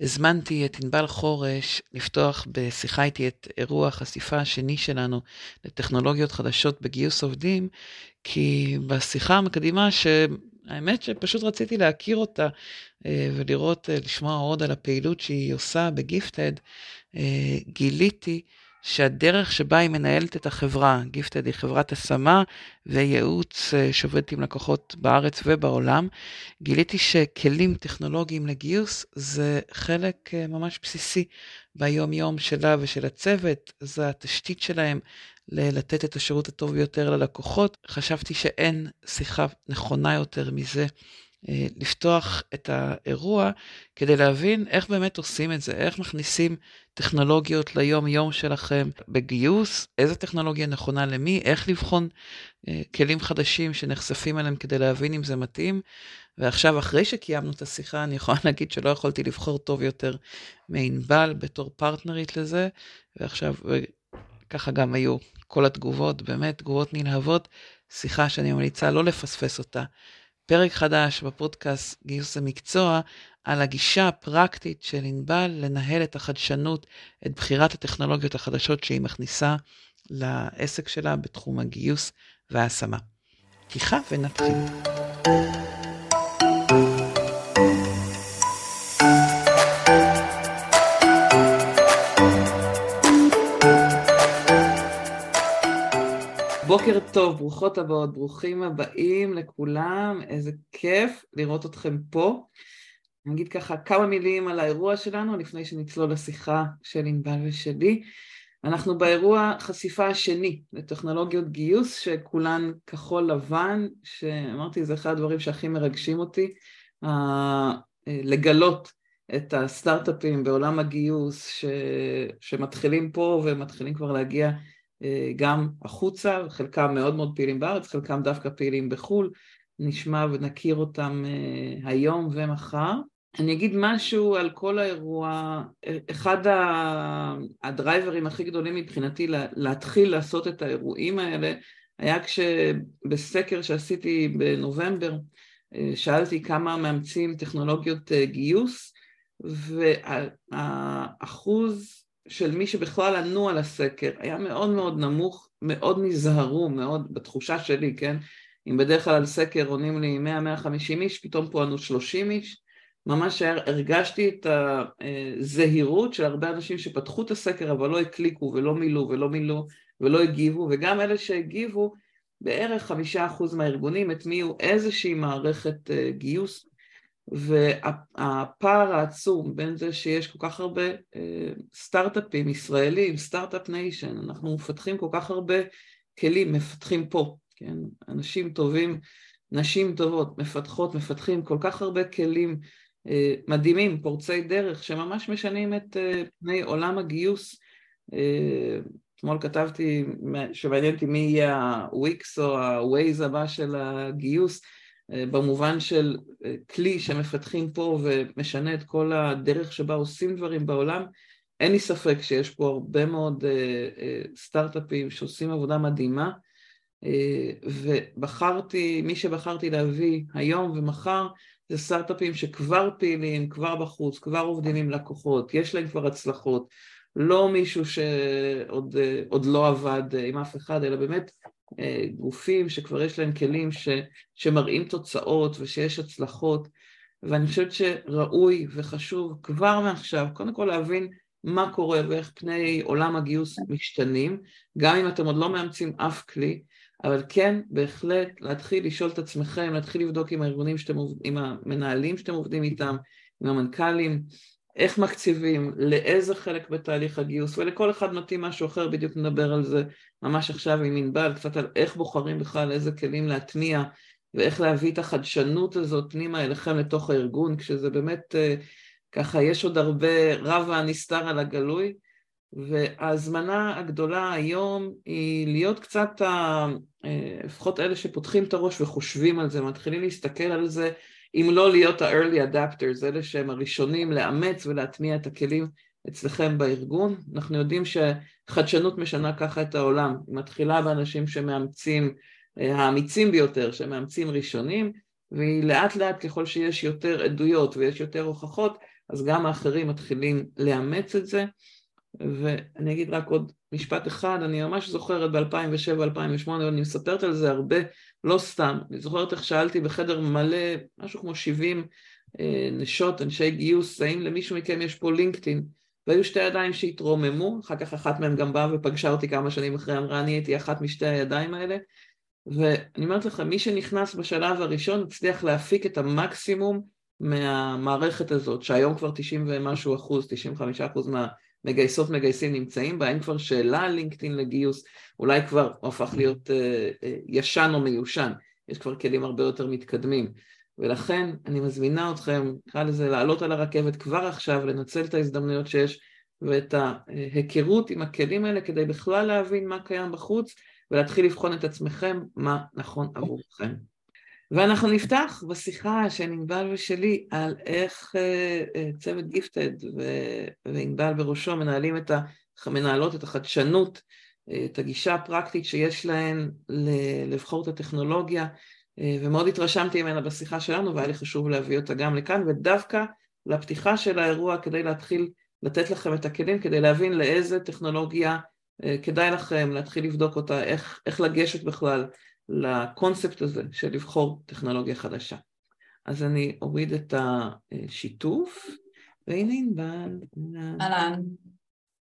הזמנתי את ענבל חורש לפתוח בשיחה איתי את אירוע החשיפה השני שלנו לטכנולוגיות חדשות בגיוס עובדים, כי בשיחה המקדימה, שהאמת שפשוט רציתי להכיר אותה אה, ולראות, אה, לשמוע עוד על הפעילות שהיא עושה בגיפטד, אה, גיליתי שהדרך שבה היא מנהלת את החברה, גיפטד היא חברת השמה וייעוץ אה, שעובדת עם לקוחות בארץ ובעולם, גיליתי שכלים טכנולוגיים לגיוס זה חלק אה, ממש בסיסי ביום יום שלה ושל הצוות, זה התשתית שלהם לתת את השירות הטוב ביותר ללקוחות. חשבתי שאין שיחה נכונה יותר מזה לפתוח את האירוע כדי להבין איך באמת עושים את זה, איך מכניסים טכנולוגיות ליום-יום שלכם בגיוס, איזה טכנולוגיה נכונה למי, איך לבחון אה, כלים חדשים שנחשפים אליהם כדי להבין אם זה מתאים. ועכשיו, אחרי שקיימנו את השיחה, אני יכולה להגיד שלא יכולתי לבחור טוב יותר מענבל בתור פרטנרית לזה, ועכשיו, ככה גם היו כל התגובות, באמת תגובות נלהבות, שיחה שאני ממליצה לא לפספס אותה. פרק חדש בפודקאסט גיוס המקצוע על הגישה הפרקטית של ענבל לנהל את החדשנות, את בחירת הטכנולוגיות החדשות שהיא מכניסה לעסק שלה בתחום הגיוס וההשמה. פתיחה ונתחיל. בוקר טוב, ברוכות הבאות, ברוכים הבאים לכולם, איזה כיף לראות אתכם פה. אני אגיד ככה כמה מילים על האירוע שלנו לפני שנצלול לשיחה של ענבל ושלי. אנחנו באירוע חשיפה השני לטכנולוגיות גיוס שכולן כחול לבן, שאמרתי זה אחד הדברים שהכי מרגשים אותי, לגלות את הסטארט-אפים בעולם הגיוס ש... שמתחילים פה ומתחילים כבר להגיע גם החוצה, חלקם מאוד מאוד פעילים בארץ, חלקם דווקא פעילים בחו"ל, נשמע ונכיר אותם אה, היום ומחר. אני אגיד משהו על כל האירוע, אחד הדרייברים הכי גדולים מבחינתי להתחיל לעשות את האירועים האלה היה כשבסקר שעשיתי בנובמבר אה, שאלתי כמה מאמצים טכנולוגיות גיוס והאחוז של מי שבכלל ענו על הסקר היה מאוד מאוד נמוך, מאוד נזהרו, מאוד, בתחושה שלי, כן? אם בדרך כלל על סקר עונים לי 100-150 איש, פתאום פה ענו 30 איש. ממש הרגשתי את הזהירות של הרבה אנשים שפתחו את הסקר אבל לא הקליקו ולא מילאו ולא מילאו ולא הגיבו, וגם אלה שהגיבו, בערך חמישה אחוז מהארגונים הטמיעו איזושהי מערכת אה, גיוס והפער העצום בין זה שיש כל כך הרבה אה, סטארט-אפים ישראלים, Start-Up Nation, אנחנו מפתחים כל כך הרבה כלים, מפתחים פה, כן? אנשים טובים, נשים טובות, מפתחות, מפתחים כל כך הרבה כלים אה, מדהימים, פורצי דרך, שממש משנים את אה, פני עולם הגיוס. אתמול כתבתי שמעניין אותי מי יהיה ה-Wix או ה-Waze הבא של הגיוס, במובן של אה, כלי שמפתחים פה ומשנה את כל הדרך שבה עושים דברים בעולם, אין לי ספק שיש פה הרבה מאוד אה, סטארט-אפים שעושים עבודה מדהימה, ובחרתי, מי שבחרתי להביא היום ומחר זה סטארט-אפים שכבר פעילים, כבר בחוץ, כבר עובדים עם לקוחות, יש להם כבר הצלחות, לא מישהו שעוד לא עבד עם אף אחד, אלא באמת אה, גופים שכבר יש להם כלים ש, שמראים תוצאות ושיש הצלחות, ואני חושבת שראוי וחשוב כבר מעכשיו, קודם כל להבין מה קורה ואיך פני עולם הגיוס משתנים, גם אם אתם עוד לא מאמצים אף כלי, אבל כן, בהחלט להתחיל לשאול את עצמכם, להתחיל לבדוק עם הארגונים שאתם עובדים, עם המנהלים שאתם עובדים איתם, עם המנכ"לים, איך מקציבים, לאיזה חלק בתהליך הגיוס, ולכל אחד מתאים משהו אחר, בדיוק נדבר על זה ממש עכשיו עם ענבל, קצת על איך בוחרים בכלל איזה כלים להטמיע, ואיך להביא את החדשנות הזאת פנימה אליכם לתוך הארגון, כשזה באמת אה, ככה, יש עוד הרבה רב הנסתר על הגלוי, וההזמנה הגדולה היום היא להיות קצת, אה, לפחות אלה שפותחים את הראש וחושבים על זה, מתחילים להסתכל על זה אם לא להיות ה-early adapters, אלה שהם הראשונים לאמץ ולהטמיע את הכלים אצלכם בארגון. אנחנו יודעים שחדשנות משנה ככה את העולם, היא מתחילה באנשים שמאמצים, אה, האמיצים ביותר, שמאמצים ראשונים, והיא לאט לאט ככל שיש יותר עדויות ויש יותר הוכחות, אז גם האחרים מתחילים לאמץ את זה. ואני אגיד רק עוד משפט אחד, אני ממש זוכרת ב-2007-2008, ואני מספרת על זה הרבה, לא סתם. אני זוכרת איך שאלתי בחדר מלא, משהו כמו 70 אה, נשות, אנשי גיוס, האם למישהו מכם יש פה לינקדאין? והיו שתי ידיים שהתרוממו, אחר כך אחת מהן גם באה ופגשה אותי כמה שנים אחרי, אמרה, אני הייתי אחת משתי הידיים האלה, ואני אומרת לכם, מי שנכנס בשלב הראשון הצליח להפיק את המקסימום מהמערכת הזאת, שהיום כבר 90 ומשהו אחוז, 95 אחוז מהמגייסות מגייסים נמצאים בה, אין כבר שאלה על לינקדאין לגיוס, אולי כבר הוא הפך להיות uh, uh, ישן או מיושן, יש כבר כלים הרבה יותר מתקדמים. ולכן אני מזמינה אתכם, נקרא לזה, לעלות על הרכבת כבר עכשיו, לנצל את ההזדמנויות שיש ואת ההיכרות עם הכלים האלה כדי בכלל להבין מה קיים בחוץ ולהתחיל לבחון את עצמכם מה נכון עבורכם. ואנחנו נפתח בשיחה של ענבל ושלי על איך אה, אה, צוות גיפטד וענבל בראשו מנהלים את ה... מנהלות את החדשנות, אה, את הגישה הפרקטית שיש להן לבחור את הטכנולוגיה ומאוד התרשמתי ממנה בשיחה שלנו והיה לי חשוב להביא אותה גם לכאן ודווקא לפתיחה של האירוע כדי להתחיל לתת לכם את הכלים כדי להבין לאיזה טכנולוגיה כדאי לכם להתחיל לבדוק אותה, איך, איך לגשת בכלל לקונספט הזה של לבחור טכנולוגיה חדשה. אז אני אוריד את השיתוף, והנה ענבל. אהלן.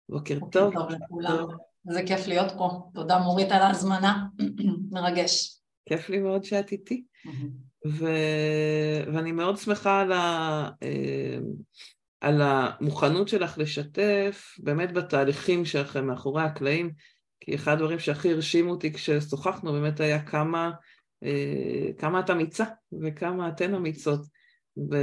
בוקר טוב. בוקר טוב לכולם. איזה כיף להיות פה. תודה מורית על ההזמנה, מרגש. כיף לי מאוד שאת איתי. ו... ואני מאוד שמחה על, ה... אה, על המוכנות שלך לשתף באמת בתהליכים שלכם מאחורי הקלעים, כי אחד הדברים שהכי הרשימו אותי כששוחחנו באמת היה כמה, אה, כמה את אמיצה וכמה אתן אמיצות. ב...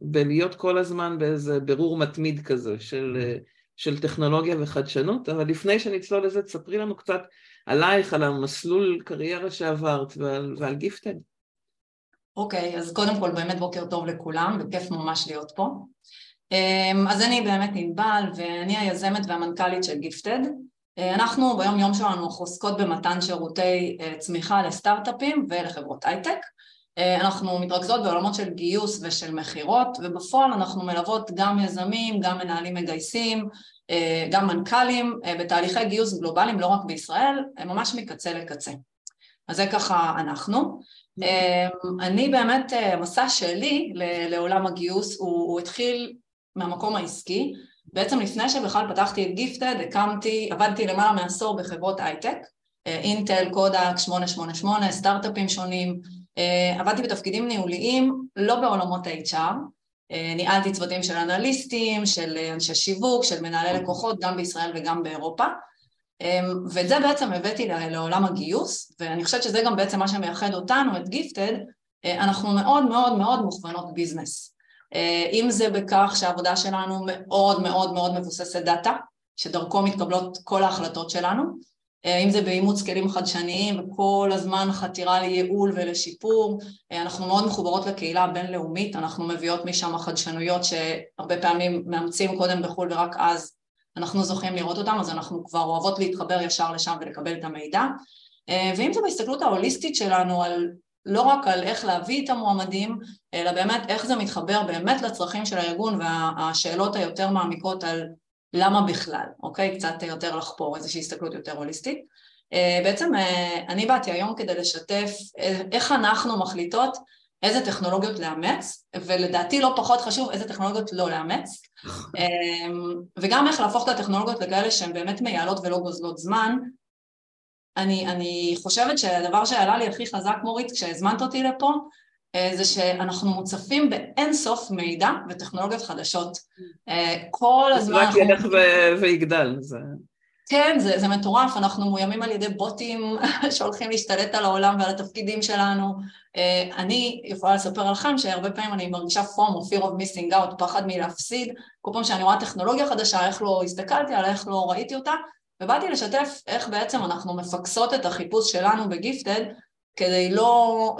בלהיות כל הזמן באיזה ברור מתמיד כזה של, של טכנולוגיה וחדשנות, אבל לפני שנצלול לזה, תספרי לנו קצת עלייך, על המסלול קריירה שעברת ועל, ועל גיפטד. אוקיי, okay, אז קודם כל באמת בוקר טוב לכולם, וכיף ממש להיות פה. אמ, אז אני באמת ענבל, ואני היזמת והמנכ"לית של גיפטד. אה, אנחנו ביום יום שלנו חוסקות במתן שירותי אה, צמיחה לסטארט-אפים ולחברות הייטק. אה, אנחנו מתרכזות בעולמות של גיוס ושל מכירות, ובפועל אנחנו מלוות גם יזמים, גם מנהלים מגייסים, גם מנכ"לים בתהליכי גיוס גלובליים, לא רק בישראל, ממש מקצה לקצה. אז זה ככה אנחנו. אני באמת, המסע שלי לעולם הגיוס הוא, הוא התחיל מהמקום העסקי. בעצם לפני שבכלל פתחתי את גיפטד, הקמתי, עבדתי למעלה מעשור בחברות הייטק, אינטל, קודק, 888, סטארט-אפים שונים, עבדתי בתפקידים ניהוליים, לא בעולמות ה-HR, אה, ניהלתי צוותים של אנליסטים, של אנשי שיווק, של מנהלי לקוחות, גם בישראל וגם באירופה. ואת זה בעצם הבאתי לעולם הגיוס, ואני חושבת שזה גם בעצם מה שמייחד אותנו, את גיפטד, אה, אנחנו מאוד מאוד מאוד מוכוונות ביזנס. אה, אם זה בכך שהעבודה שלנו מאוד מאוד מאוד מבוססת דאטה, שדרכו מתקבלות כל ההחלטות שלנו, אה, אם זה באימוץ כלים חדשניים וכל הזמן חתירה לייעול ולשיפור, אה, אנחנו מאוד מחוברות לקהילה הבינלאומית, אנחנו מביאות משם חדשנויות שהרבה פעמים מאמצים קודם בחו"ל ורק אז אנחנו זוכים לראות אותם, אז אנחנו כבר אוהבות להתחבר ישר לשם ולקבל את המידע. ואם זה בהסתכלות ההוליסטית שלנו על לא רק על איך להביא את המועמדים, אלא באמת איך זה מתחבר באמת לצרכים של הארגון והשאלות היותר מעמיקות על למה בכלל, אוקיי? קצת יותר לחפור, איזושהי הסתכלות יותר הוליסטית. אה, בעצם אה, אני באתי היום כדי לשתף אה, איך אנחנו מחליטות איזה טכנולוגיות לאמץ, ולדעתי לא פחות חשוב איזה טכנולוגיות לא לאמץ, וגם איך להפוך את הטכנולוגיות לכאלה שהן באמת מייעלות ולא גוזלות זמן. אני, אני חושבת שהדבר שעלה לי הכי חזק, מורית, כשהזמנת אותי לפה, אה, זה שאנחנו מוצפים באין סוף מידע וטכנולוגיות חדשות. אה, כל הזמן... זה רק ילך ו- ויגדל. זה... כן, זה, זה מטורף, אנחנו מאוימים על ידי בוטים שהולכים להשתלט על העולם ועל התפקידים שלנו. אה, אני יכולה לספר לכם שהרבה פעמים אני מרגישה פום או fear of missing out, פחד מלהפסיד. כל פעם שאני רואה טכנולוגיה חדשה, איך לא הסתכלתי עליה, איך לא ראיתי אותה, ובאתי לשתף איך בעצם אנחנו מפקסות את החיפוש שלנו בגיפטד כדי לא,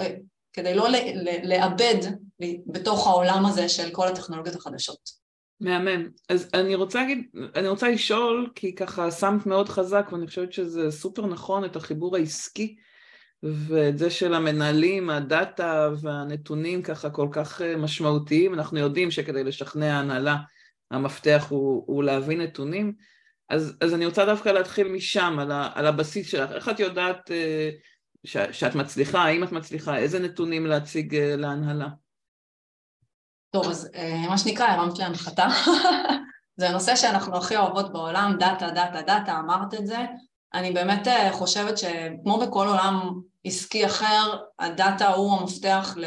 כדי לא לאבד בתוך העולם הזה של כל הטכנולוגיות החדשות. מהמם. אז אני רוצה להגיד, אני רוצה לשאול, כי ככה שמת מאוד חזק, ואני חושבת שזה סופר נכון, את החיבור העסקי ואת זה של המנהלים, הדאטה והנתונים ככה כל כך אה, משמעותיים, אנחנו יודעים שכדי לשכנע הנהלה המפתח הוא, הוא להביא נתונים, אז, אז אני רוצה דווקא להתחיל משם, על, ה, על הבסיס שלך, איך את יודעת אה, ש, שאת מצליחה, האם את מצליחה, איזה נתונים להציג אה, להנהלה? טוב, אז מה שנקרא, הרמת להנחתה. זה הנושא שאנחנו הכי אוהבות בעולם, דאטה, דאטה, דאטה, אמרת את זה. אני באמת חושבת שכמו בכל עולם עסקי אחר, הדאטה הוא המפתח ל...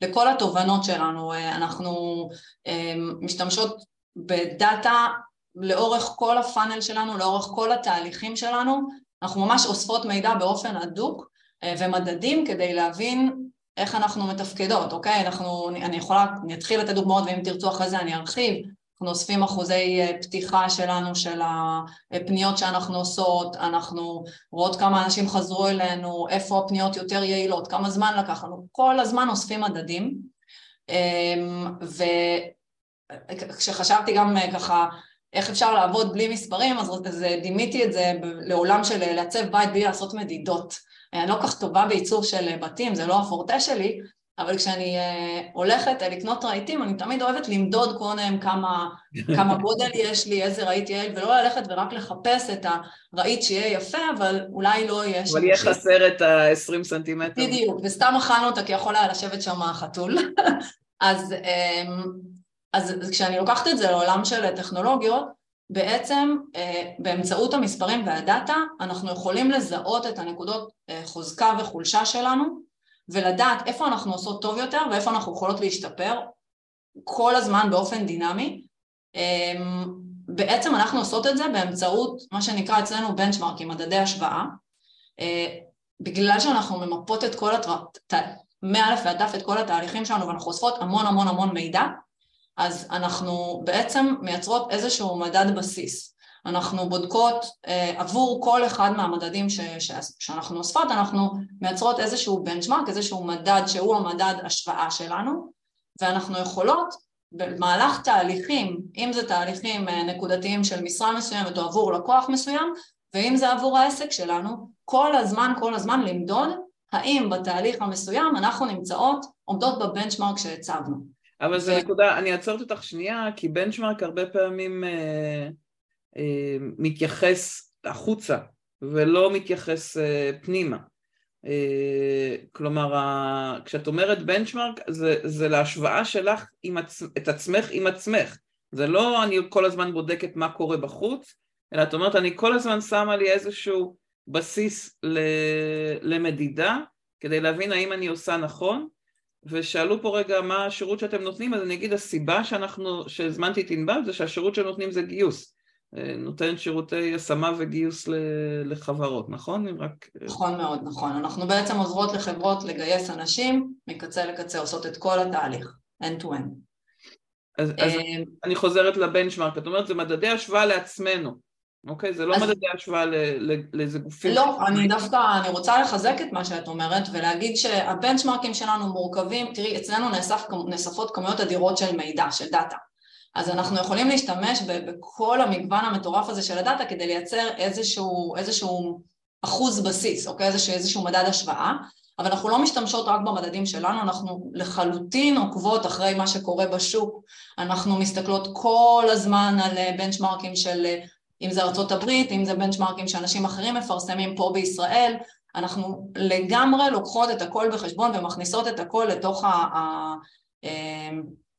לכל התובנות שלנו. אנחנו אה, משתמשות בדאטה לאורך כל הפאנל שלנו, לאורך כל התהליכים שלנו, אנחנו ממש אוספות מידע באופן הדוק אה, ומדדים כדי להבין איך אנחנו מתפקדות, אוקיי? אנחנו, אני יכולה, אני אתחיל לתת דוגמאות ואם תרצו אחרי זה אני ארחיב, אנחנו אוספים אחוזי אה, פתיחה שלנו, של הפניות שאנחנו עושות, אנחנו רואות כמה אנשים חזרו אלינו, איפה הפניות יותר יעילות, כמה זמן לקח לנו, כל הזמן אוספים מדדים. אמ, וכשחשבתי גם אה, ככה איך אפשר לעבוד בלי מספרים, אז דימיתי את זה לעולם של לעצב בית בלי לעשות מדידות. אני לא כל כך טובה בעיצוב של בתים, זה לא הפורטה שלי, אבל כשאני uh, הולכת לקנות רהיטים, אני תמיד אוהבת למדוד קודם כמה, כמה גודל יש לי, איזה רהיט יעיל, ולא ללכת ורק לחפש את הרהיט שיהיה יפה, אבל אולי לא יהיה שם... אבל יהיה חסר את ה-20 סנטימטר. בדיוק, וסתם אכלנו אותה כי יכול היה לשבת שם החתול. אז, um, אז כשאני לוקחת את זה לעולם של טכנולוגיות, בעצם uh, באמצעות המספרים והדאטה אנחנו יכולים לזהות את הנקודות uh, חוזקה וחולשה שלנו ולדעת איפה אנחנו עושות טוב יותר ואיפה אנחנו יכולות להשתפר כל הזמן באופן דינמי. אמ, בעצם אנחנו עושות את זה באמצעות מה שנקרא אצלנו בנצ'מארקים, מדדי השוואה. אה, בגלל שאנחנו ממפות את כל, הת... מא' ועד דף את כל התהליכים שלנו ואנחנו אוספות המון המון המון מידע, אז אנחנו בעצם מייצרות איזשהו מדד בסיס. אנחנו בודקות אה, עבור כל אחד מהמדדים ש, ש, שאנחנו אוספות, אנחנו מייצרות איזשהו בנצ'מארק, איזשהו מדד שהוא המדד השוואה שלנו, ואנחנו יכולות במהלך תהליכים, אם זה תהליכים אה, נקודתיים של משרה מסוימת או עבור לקוח מסוים, ואם זה עבור העסק שלנו, כל הזמן, כל הזמן למדוד האם בתהליך המסוים אנחנו נמצאות, עומדות בבנצ'מארק שהצבנו. אבל. זו נקודה, אני אעצור אותך שנייה, כי בנצ'מארק הרבה פעמים... אה... אה, מתייחס החוצה ולא מתייחס אה, פנימה. אה, כלומר, כשאת אומרת בנצ'מארק זה, זה להשוואה שלך עצ... את עצמך עם עצמך. זה לא אני כל הזמן בודקת מה קורה בחוץ, אלא את אומרת אני כל הזמן שמה לי איזשהו בסיס ל... למדידה כדי להבין האם אני עושה נכון ושאלו פה רגע מה השירות שאתם נותנים אז אני אגיד הסיבה שאנחנו, שהזמנתי את ענבל זה שהשירות שנותנים זה גיוס נותן שירותי השמה וגיוס לחברות, נכון? רק... נכון מאוד, נכון. אנחנו בעצם עוזרות לחברות לגייס אנשים, מקצה לקצה עושות את כל התהליך, end to end. אז, אז אה, אני חוזרת לבנצ'מארק, את אומרת זה מדדי השוואה לעצמנו, אוקיי? זה לא אז... מדדי השוואה לאיזה גופים. לא, אני דווקא, אני רוצה לחזק את מה שאת אומרת ולהגיד שהבנצ'מארקים שלנו מורכבים, תראי, אצלנו נאסף, נאספות כמויות אדירות של מידע, של דאטה. אז אנחנו יכולים להשתמש בכל המגוון המטורף הזה של הדאטה כדי לייצר איזשהו, איזשהו אחוז בסיס, אוקיי? איזשהו, איזשהו מדד השוואה, אבל אנחנו לא משתמשות רק במדדים שלנו, אנחנו לחלוטין עוקבות אחרי מה שקורה בשוק, אנחנו מסתכלות כל הזמן על בנצ'מרקים של אם זה ארצות הברית, אם זה בנצ'מרקים שאנשים אחרים מפרסמים פה בישראל, אנחנו לגמרי לוקחות את הכל בחשבון ומכניסות את הכל לתוך ה... ה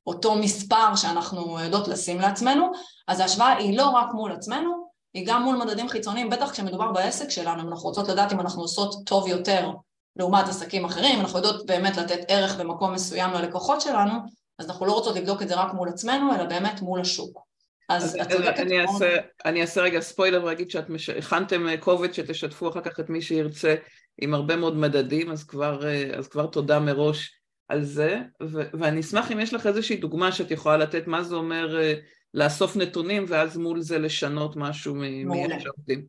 אותו מספר שאנחנו יודעות לשים לעצמנו, אז ההשוואה היא לא רק מול עצמנו, היא גם מול מדדים חיצוניים, בטח כשמדובר בעסק שלנו, אנחנו רוצות לדעת אם אנחנו עושות טוב יותר לעומת עסקים אחרים, אנחנו יודעות באמת לתת ערך במקום מסוים ללקוחות שלנו, אז אנחנו לא רוצות לבדוק את זה רק מול עצמנו, אלא באמת מול השוק. אז את צודקת אני, אעשה, אני אעשה רגע ספוילר ואגיד שאת מש... הכנתם אה, קובץ שתשתפו אחר כך את מי שירצה עם הרבה מאוד מדדים, אז כבר, אה, אז כבר תודה מראש על זה, ו- ואני אשמח אם יש לך איזושהי דוגמה שאת יכולה לתת מה זה אומר uh, לאסוף נתונים ואז מול זה לשנות משהו מאיך שעובדים.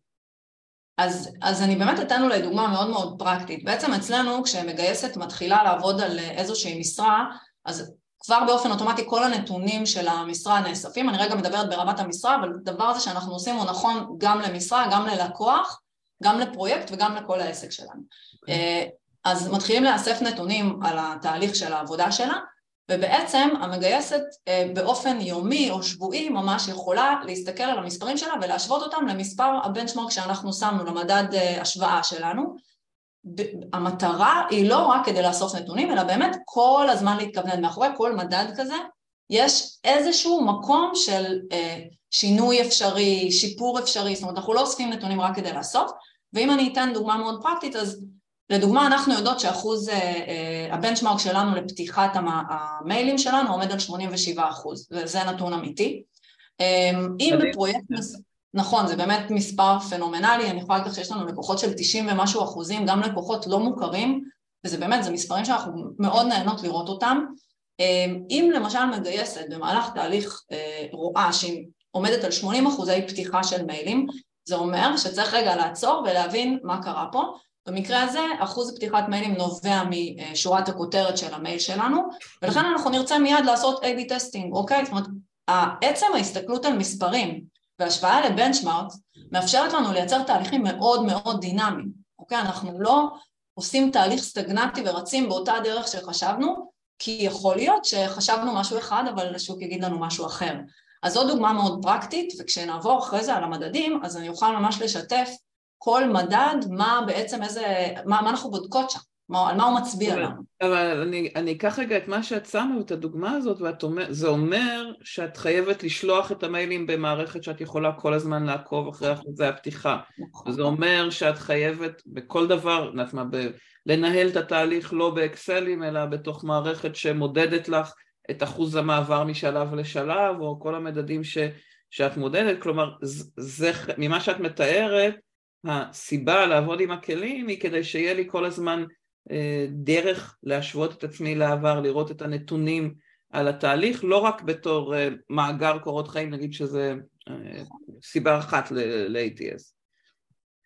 אז, אז אני באמת אתן אולי דוגמה מאוד מאוד פרקטית. בעצם אצלנו כשמגייסת מתחילה לעבוד על איזושהי משרה, אז כבר באופן אוטומטי כל הנתונים של המשרה נאספים, אני רגע מדברת ברמת המשרה, אבל הדבר הזה שאנחנו עושים הוא נכון גם למשרה, גם ללקוח, גם לפרויקט וגם לכל העסק שלנו. אוקיי. אז מתחילים לאסף נתונים על התהליך של העבודה שלה, ובעצם המגייסת באופן יומי או שבועי ממש יכולה להסתכל על המספרים שלה ולהשוות אותם למספר הבנצ'מרק שאנחנו שמנו למדד השוואה שלנו. המטרה היא לא רק כדי לאסוף נתונים, אלא באמת כל הזמן להתכוונן. מאחורי כל מדד כזה יש איזשהו מקום של אה, שינוי אפשרי, שיפור אפשרי, זאת אומרת אנחנו לא אוספים נתונים רק כדי לאסוף, ואם אני אתן דוגמה מאוד פרקטית אז לדוגמה אנחנו יודעות שאחוז, אה, אה, הבנצ'מרק שלנו לפתיחת המיילים שלנו עומד על 87 אחוז, וזה נתון אמיתי. אה, אם בפרויקט, נכון זה באמת מספר פנומנלי, אני יכולה להגיד לך שיש לנו לקוחות של 90 ומשהו אחוזים, גם לקוחות לא מוכרים, וזה באמת, זה מספרים שאנחנו מאוד נהנות לראות אותם, אמ, אם למשל מגייסת במהלך תהליך אה, רואה שהיא עומדת על 80 אחוזי פתיחה של מיילים, זה אומר שצריך רגע לעצור ולהבין מה קרה פה. במקרה הזה אחוז פתיחת מיילים נובע משורת הכותרת של המייל שלנו ולכן אנחנו נרצה מיד לעשות A-B testing, אוקיי? זאת אומרת, עצם ההסתכלות על מספרים והשוואה ל benchmark מאפשרת לנו לייצר תהליכים מאוד מאוד דינמיים, אוקיי? אנחנו לא עושים תהליך סטגנטי ורצים באותה דרך שחשבנו, כי יכול להיות שחשבנו משהו אחד אבל השוק יגיד לנו משהו אחר. אז זו דוגמה מאוד פרקטית וכשנעבור אחרי זה על המדדים אז אני אוכל ממש לשתף כל מדד מה בעצם איזה, מה, מה אנחנו בודקות שם, מה, על מה הוא מצביע אבל, לנו. אבל אני, אני אקח רגע את מה שאת שמה, את הדוגמה הזאת, וזה אומר שאת חייבת לשלוח את המיילים במערכת שאת יכולה כל הזמן לעקוב אחרי אחוזי הפתיחה. נכון. זה אומר שאת חייבת בכל דבר, יודעת מה, ב... לנהל את התהליך לא באקסלים אלא בתוך מערכת שמודדת לך את אחוז המעבר משלב לשלב או כל המדדים ש, שאת מודדת, כלומר זה, ממה שאת מתארת הסיבה לעבוד עם הכלים היא כדי שיהיה לי כל הזמן דרך להשוות את עצמי לעבר, לראות את הנתונים על התהליך, לא רק בתור אה, מאגר קורות חיים, נגיד שזה אה, סיבה אחת ל-ATS.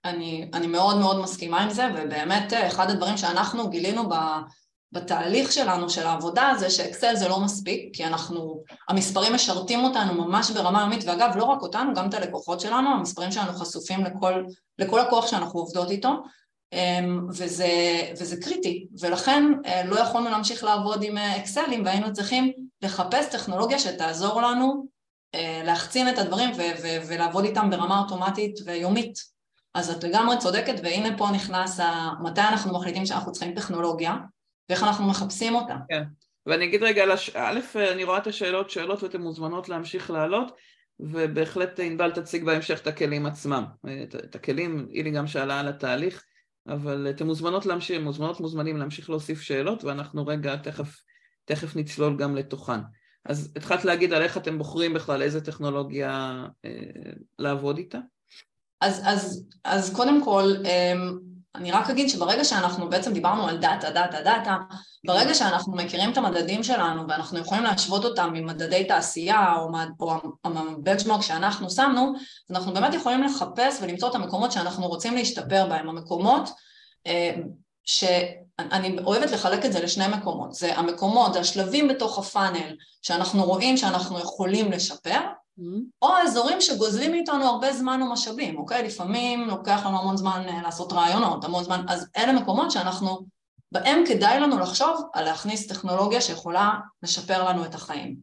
אני, אני מאוד מאוד מסכימה עם זה, ובאמת אה, אחד הדברים שאנחנו גילינו ב, בתהליך שלנו, של העבודה, זה שאקסל זה לא מספיק, כי אנחנו, המספרים משרתים אותנו ממש ברמה יומית, ואגב, לא רק אותנו, גם את הלקוחות שלנו, המספרים שלנו חשופים לכל, לכל הכוח שאנחנו עובדות איתו, וזה, וזה קריטי, ולכן אה, לא יכולנו להמשיך לעבוד עם אה, אקסלים, והיינו צריכים לחפש טכנולוגיה שתעזור לנו להחצין את הדברים ולעבוד איתם ברמה אוטומטית ויומית. אז את לגמרי צודקת, והנה פה נכנס ה... מתי אנחנו מחליטים שאנחנו צריכים טכנולוגיה, ואיך אנחנו מחפשים אותה. כן, ואני אגיד רגע, א', אני רואה את השאלות, שאלות ואתן מוזמנות להמשיך לעלות, ובהחלט ענבל תציג בהמשך את הכלים עצמם. את, את הכלים, אילי גם שאלה על התהליך, אבל אתן מוזמנות להמשיך, מוזמנות מוזמנים להמשיך להוסיף שאלות, ואנחנו רגע תכף, תכף נצלול גם לתוכן. אז התחלת להגיד על איך אתם בוחרים בכלל איזה טכנולוגיה אה, לעבוד איתה? אז, אז, אז קודם כל, אמ, אני רק אגיד שברגע שאנחנו בעצם דיברנו על דאטה, דאטה, דאטה, ברגע שאנחנו מכירים את המדדים שלנו ואנחנו יכולים להשוות אותם עם מדדי תעשייה או, או ה benchmark שאנחנו שמנו, אנחנו באמת יכולים לחפש ולמצוא את המקומות שאנחנו רוצים להשתפר בהם, המקומות אמ, שאני אוהבת לחלק את זה לשני מקומות, זה המקומות, זה השלבים בתוך ה funnel שאנחנו רואים שאנחנו יכולים לשפר. או האזורים שגוזלים מאיתנו הרבה זמן ומשאבים, אוקיי? לפעמים לוקח לנו המון זמן אה, לעשות ראיונות, המון זמן, אז אלה מקומות שאנחנו, בהם כדאי לנו לחשוב על להכניס טכנולוגיה שיכולה לשפר לנו את החיים.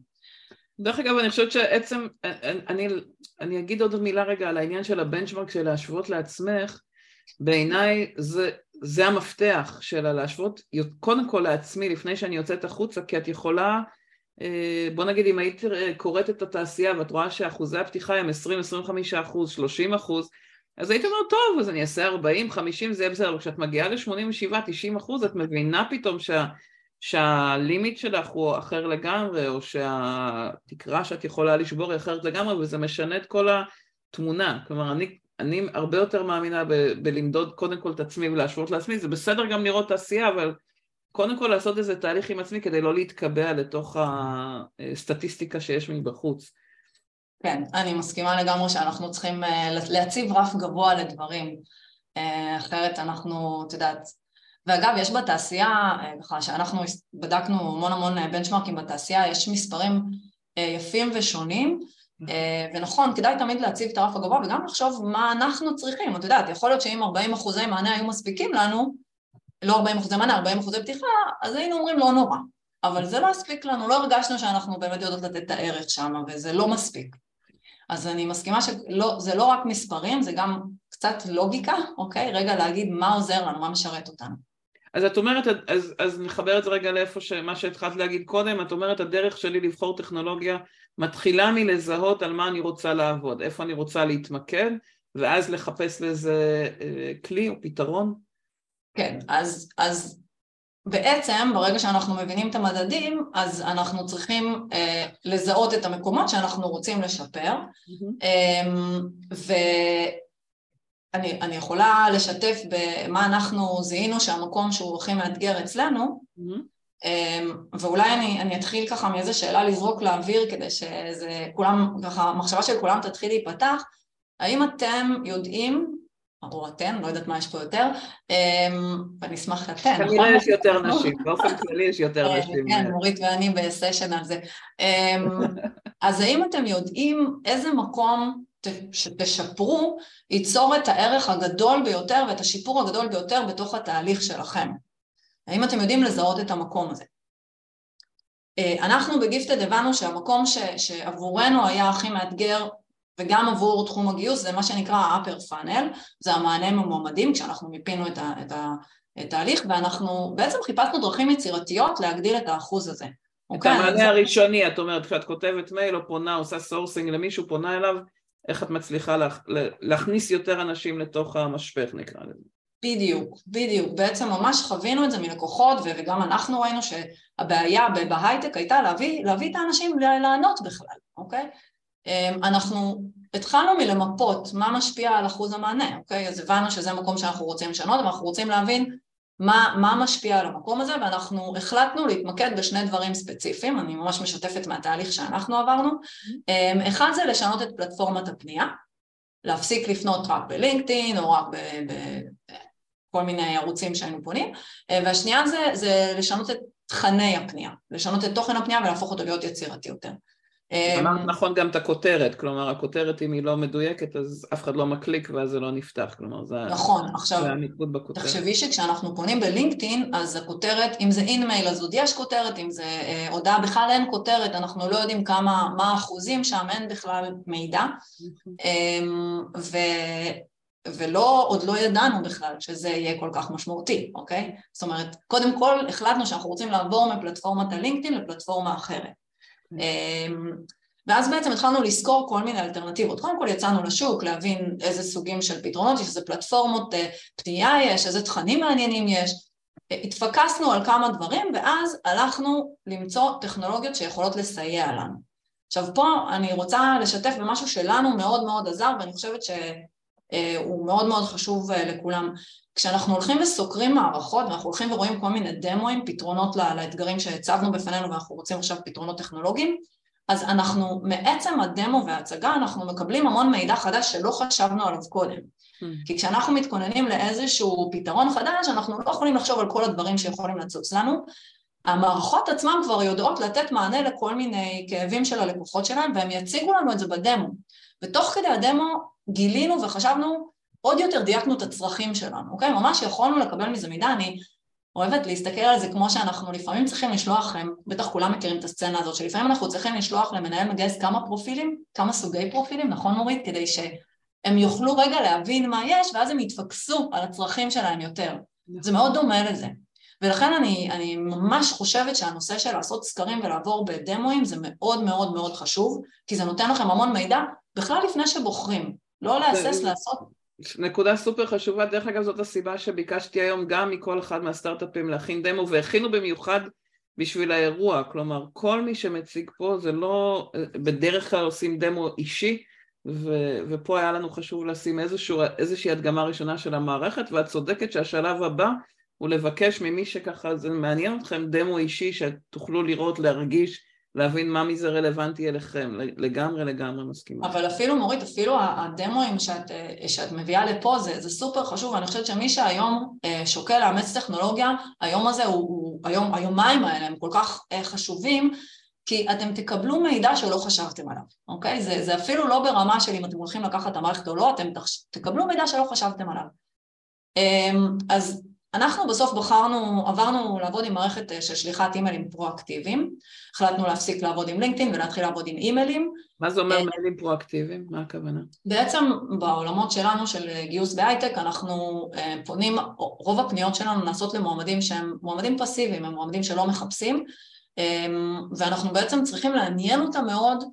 דרך אגב, אני חושבת שעצם, אה, אה, אני, אני אגיד עוד מילה רגע על העניין של הבנצ'מרק של להשוות לעצמך, בעיניי זה, זה המפתח של הלהשוות קודם כל לעצמי לפני שאני יוצאת החוצה, כי את יכולה בוא נגיד אם היית אה, קוראת את התעשייה ואת רואה שאחוזי הפתיחה הם 20-25 אחוז, 30 אחוז, אז היית אומר טוב אז אני אעשה 40, 50 זה בסדר, אבל כשאת מגיעה ל-87-90 אחוז את מבינה פתאום שה, שהלימיט שלך הוא אחר לגמרי או שהתקרה שאת יכולה לשבור היא אחרת לגמרי וזה משנה את כל התמונה, כלומר אני, אני הרבה יותר מאמינה ב, בלמדוד קודם כל את עצמי ולהשוות לעצמי, זה בסדר גם לראות תעשייה אבל קודם כל לעשות איזה תהליך עם עצמי כדי לא להתקבע לתוך הסטטיסטיקה שיש מבחוץ. כן, אני מסכימה לגמרי שאנחנו צריכים אה, להציב רף גבוה לדברים, אה, אחרת אנחנו, את יודעת, ואגב, יש בתעשייה, אה, ככה שאנחנו בדקנו המון המון בנצ'מרקים בתעשייה, יש מספרים יפים ושונים, ונכון, כדאי תמיד להציב את הרף הגבוה וגם לחשוב מה אנחנו צריכים. את יודעת, יכול להיות שאם 40 אחוזי מענה היו מספיקים לנו, לא 40 אחוזי מענה, 40 אחוזי פתיחה, אז היינו אומרים לא נורא. אבל זה לא הספיק לנו, לא הרגשנו שאנחנו באמת יודעות לתת את הערך שם, וזה לא מספיק. אז אני מסכימה שזה לא רק מספרים, זה גם קצת לוגיקה, אוקיי? רגע להגיד מה עוזר לנו, מה משרת אותנו. אז את אומרת, אז, אז נחבר את זה רגע לאיפה מה שהתחלת להגיד קודם, את אומרת הדרך שלי לבחור טכנולוגיה מתחילה מלזהות על מה אני רוצה לעבוד, איפה אני רוצה להתמקד, ואז לחפש לזה אה, כלי או פתרון? כן, אז, אז בעצם ברגע שאנחנו מבינים את המדדים, אז אנחנו צריכים אה, לזהות את המקומות שאנחנו רוצים לשפר, mm-hmm. אה, ואני יכולה לשתף במה אנחנו זיהינו שהמקום שהוא הכי מאתגר אצלנו, mm-hmm. אה, ואולי אני, אני אתחיל ככה מאיזה שאלה לזרוק לאוויר כדי שזה כולם, ככה המחשבה של כולם תתחיל להיפתח, האם אתם יודעים או אתן, לא יודעת מה יש פה יותר, אמ, ואני אשמח לתן, נכון? כנראה יש יותר נשים, באופן כללי יש יותר אה, נשים. כן, מורית ואני בסשן על זה. אמ, אז האם אתם יודעים איזה מקום שתשפרו ייצור את הערך הגדול ביותר ואת השיפור הגדול ביותר בתוך התהליך שלכם? האם אתם יודעים לזהות את המקום הזה? אה, אנחנו בגיפטד הבנו שהמקום ש, שעבורנו היה הכי מאתגר וגם עבור תחום הגיוס זה מה שנקרא upper funnel, זה המענה ממועמדים כשאנחנו מיפינו את, ה, את, ה, את ההליך ואנחנו בעצם חיפשנו דרכים יצירתיות להגדיל את האחוז הזה. את אוקיי? המענה זה... הראשוני, את אומרת, כשאת כותבת מייל או פונה, עושה sourcing למישהו, פונה אליו, איך את מצליחה לה, להכניס יותר אנשים לתוך המשפך נקרא לזה. בדיוק, בדיוק. בעצם ממש חווינו את זה מלקוחות וגם אנחנו ראינו שהבעיה בהייטק הייתה להביא, להביא את האנשים לענות בכלל, אוקיי? אמ, אנחנו התחלנו מלמפות מה משפיע על אחוז המענה, אוקיי? אז הבנו שזה מקום שאנחנו רוצים לשנות, אבל אנחנו רוצים להבין מה, מה משפיע על המקום הזה, ואנחנו החלטנו להתמקד בשני דברים ספציפיים, אני ממש משתפת מהתהליך שאנחנו עברנו. אמ, אחד זה לשנות את פלטפורמת הפנייה, להפסיק לפנות רק בלינקדאין או רק בכל מיני ערוצים שהיינו פונים, אה, והשנייה זה, זה לשנות את תכני הפנייה, לשנות את תוכן הפנייה ולהפוך אותו להיות יצירתי יותר. אמרת אמ, נכון גם את הכותרת, כלומר הכותרת אם היא לא מדויקת אז אף אחד לא מקליק ואז זה לא נפתח, כלומר זה, נכון, עכשיו, זה המיקוד בכותרת. תחשבי שכשאנחנו פונים בלינקדאין אז הכותרת, אם זה אינמייל אז עוד יש כותרת, אם זה אה, הודעה בכלל אין כותרת, אנחנו לא יודעים כמה, מה האחוזים שם, אין בכלל מידע, אה, ו... ולא, עוד לא ידענו בכלל שזה יהיה כל כך משמעותי, אוקיי? זאת אומרת, קודם כל החלטנו שאנחנו רוצים לעבור מפלטפורמת הלינקדאין לפלטפורמה אחרת. אמ, ואז בעצם התחלנו לסקור כל מיני אלטרנטיבות. קודם כל יצאנו לשוק להבין איזה סוגים של פתרונות יש, איזה פלטפורמות אה, פנייה יש, איזה תכנים מעניינים יש. אה, התפקסנו על כמה דברים ואז הלכנו למצוא טכנולוגיות שיכולות לסייע לנו. עכשיו פה אני רוצה לשתף במשהו שלנו מאוד מאוד עזר ואני חושבת שהוא מאוד מאוד חשוב אה, לכולם. כשאנחנו הולכים וסוקרים מערכות ואנחנו הולכים ורואים כל מיני דמוים, פתרונות לאתגרים שהצבנו בפנינו ואנחנו רוצים עכשיו פתרונות טכנולוגיים, אז אנחנו, מעצם הדמו וההצגה אנחנו מקבלים המון מידע חדש שלא חשבנו עליו קודם. Mm. כי כשאנחנו מתכוננים לאיזשהו פתרון חדש, אנחנו לא יכולים לחשוב על כל הדברים שיכולים לצוץ לנו. המערכות עצמן כבר יודעות לתת מענה לכל מיני כאבים של הלקוחות שלהם, והם יציגו לנו את זה בדמו. ותוך כדי הדמו גילינו וחשבנו עוד יותר דייקנו את הצרכים שלנו, אוקיי? ממש יכולנו לקבל מזה מידע, אני אוהבת להסתכל על זה כמו שאנחנו לפעמים צריכים לשלוח, הם, בטח כולם מכירים את הסצנה הזאת, שלפעמים אנחנו צריכים לשלוח למנהל מגייס כמה פרופילים, כמה סוגי פרופילים, נכון מורית? כדי שהם יוכלו רגע להבין מה יש, ואז הם יתפקסו על הצרכים שלהם יותר. זה מאוד דומה לזה. ולכן אני, אני ממש חושבת שהנושא של לעשות סקרים ולעבור בדמואים זה מאוד מאוד מאוד חשוב, כי זה נותן לכם המון מידע בכלל לפני שבוחרים, לא להסס לעשות. נקודה סופר חשובה, דרך אגב זאת הסיבה שביקשתי היום גם מכל אחד מהסטארט-אפים להכין דמו והכינו במיוחד בשביל האירוע, כלומר כל מי שמציג פה זה לא, בדרך כלל עושים דמו אישי ו, ופה היה לנו חשוב לשים איזשהו, איזושהי הדגמה ראשונה של המערכת ואת צודקת שהשלב הבא הוא לבקש ממי שככה זה מעניין אתכם דמו אישי שתוכלו לראות, להרגיש להבין מה מזה רלוונטי אליכם, לגמרי לגמרי מסכימה. אבל אפילו מורית, אפילו הדמואים שאת, שאת מביאה לפה זה, זה סופר חשוב, ואני חושבת שמי שהיום אה, שוקל לאמץ טכנולוגיה, היום הזה הוא, הוא היום, היומיים האלה הם כל כך אה, חשובים, כי אתם תקבלו מידע שלא חשבתם עליו, אוקיי? זה, זה אפילו לא ברמה של אם אתם הולכים לקחת את המערכת או לא, אתם תקבלו מידע שלא חשבתם עליו. אמ, אז אנחנו בסוף בחרנו, עברנו לעבוד עם מערכת אה, של שליחת אימיילים פרואקטיביים, החלטנו להפסיק לעבוד עם לינקדאין ולהתחיל לעבוד עם אימיילים. מה זה אומר אה, מיילים פרואקטיביים? מה הכוונה? בעצם בעולמות שלנו של גיוס בהייטק אנחנו אה, פונים, רוב הפניות שלנו נעשות למועמדים שהם מועמדים פסיביים, הם מועמדים שלא מחפשים, אמ, ואנחנו בעצם צריכים לעניין אותם מאוד,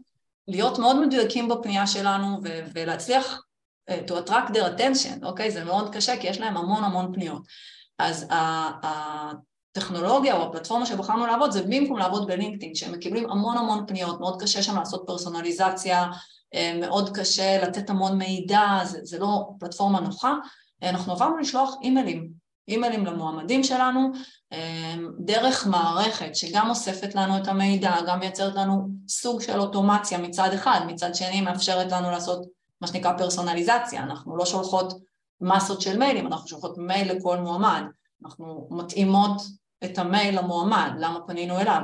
להיות מאוד מדויקים בפנייה שלנו ולהצליח to attract their attention, אוקיי? Okay? זה מאוד קשה כי יש להם המון המון פניות. אז הטכנולוגיה או הפלטפורמה שבחרנו לעבוד זה במקום לעבוד בלינקדאין, שהם מקבלים המון המון פניות, מאוד קשה שם לעשות פרסונליזציה, אה, מאוד קשה לתת המון מידע, זה, זה לא פלטפורמה נוחה, אנחנו עברנו לשלוח אימיילים, אימיילים למועמדים שלנו, אה, דרך מערכת שגם אוספת לנו את המידע, גם מייצרת לנו סוג של אוטומציה מצד אחד, מצד שני מאפשרת לנו לעשות מה שנקרא פרסונליזציה, אנחנו לא שולחות מסות של מיילים, אנחנו שולחות מייל לכל מועמד, אנחנו מתאימות את המייל למועמד, למה פנינו אליו.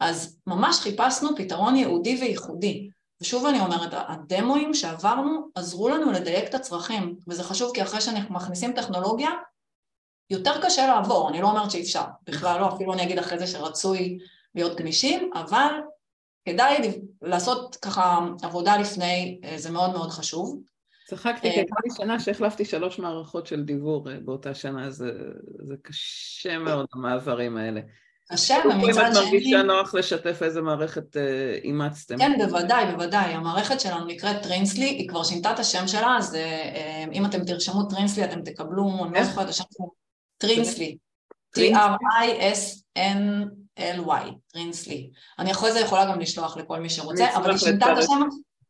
אז ממש חיפשנו פתרון ייעודי וייחודי. ושוב אני אומרת, הדמואים שעברנו עזרו לנו לדייק את הצרכים, וזה חשוב כי אחרי שאנחנו מכניסים טכנולוגיה, יותר קשה לעבור, אני לא אומרת שאי אפשר, בכלל לא, אפילו אני אגיד אחרי זה שרצוי להיות גמישים, אבל כדאי לעשות ככה עבודה לפני, אה, זה מאוד מאוד חשוב. צחקתי, כי אה, הייתה לי שנה שהחלפתי שלוש מערכות של דיוור אה, באותה שנה, זה, זה קשה מאוד המעברים האלה. קשה, ומצד שני... אם את מרגישה נוח לשתף איזה מערכת אה, אימצתם. כן, בוודאי, בוודאי. המערכת שלנו נקראת טרינסלי, היא כבר שינתה את השם שלה, אז אם אתם תרשמו טרינסלי אתם תקבלו, אני לא זוכרת את השם שלו, טרינסלי. T-R-I-S-N-L-Y, טרינסלי. אני אחרי זה יכולה גם לשלוח לכל מי שרוצה, אבל היא שינתה את השם,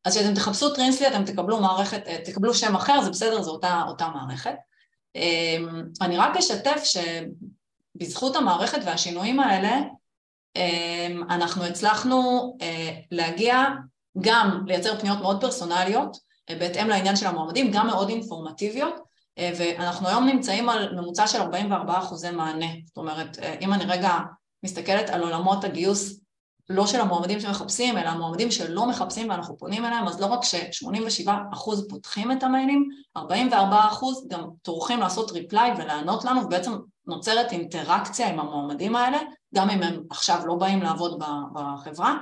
אז כשאתם תחפשו טרינסלי אתם תקבלו מערכת, אה, תקבלו שם אחר, זה בסדר, זו אותה, אותה מערכת. אמ, אני רק אשתף שבזכות המערכת והשינויים האלה, אמ, אנחנו הצלחנו אה, להגיע גם לייצר פניות מאוד פרסונליות, אה, בהתאם לעניין של המועמדים, גם מאוד אינפורמטיביות, ואנחנו היום נמצאים על ממוצע של 44 אחוזי מענה. זאת אומרת, אם אני רגע מסתכלת על עולמות הגיוס לא של המועמדים שמחפשים, אלא המועמדים שלא מחפשים ואנחנו פונים אליהם, אז לא רק ש-87% פותחים את המיילים, 44% גם טורחים לעשות ריפליי ולענות לנו, ובעצם נוצרת אינטראקציה עם המועמדים האלה, גם אם הם עכשיו לא באים לעבוד בחברה,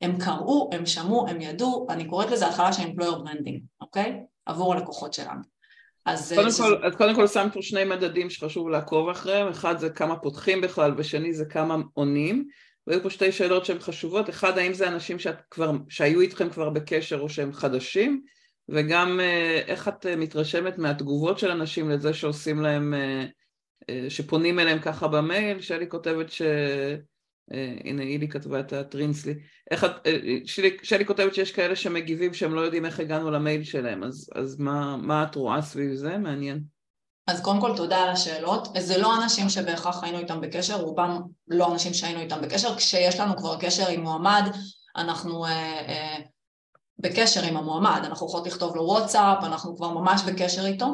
הם קראו, הם שמעו, הם ידעו, אני קוראת לזה התחלה של employer branding, אוקיי? עבור הלקוחות שלנו. אז קודם, שזה... כל, אז קודם כל שמת פה שני מדדים שחשוב לעקוב אחריהם, אחד זה כמה פותחים בכלל ושני זה כמה עונים והיו פה שתי שאלות שהן חשובות, אחד האם זה אנשים שאת כבר, שהיו איתכם כבר בקשר או שהם חדשים, וגם אה, איך את אה, מתרשמת מהתגובות של אנשים לזה שעושים להם, אה, שפונים אליהם ככה במייל, שלי כותבת ש... הנה אילי כתבה את הטרינסלי, איך את, שלי, שלי כותבת שיש כאלה שמגיבים שהם לא יודעים איך הגענו למייל שלהם, אז, אז מה, מה את רואה סביב זה? מעניין. אז קודם כל תודה על השאלות. זה לא אנשים שבהכרח היינו איתם בקשר, רובם לא אנשים שהיינו איתם בקשר. כשיש לנו כבר קשר עם מועמד, אנחנו אה, אה, בקשר עם המועמד, אנחנו יכולות לכתוב לו וואטסאפ, אנחנו כבר ממש בקשר איתו.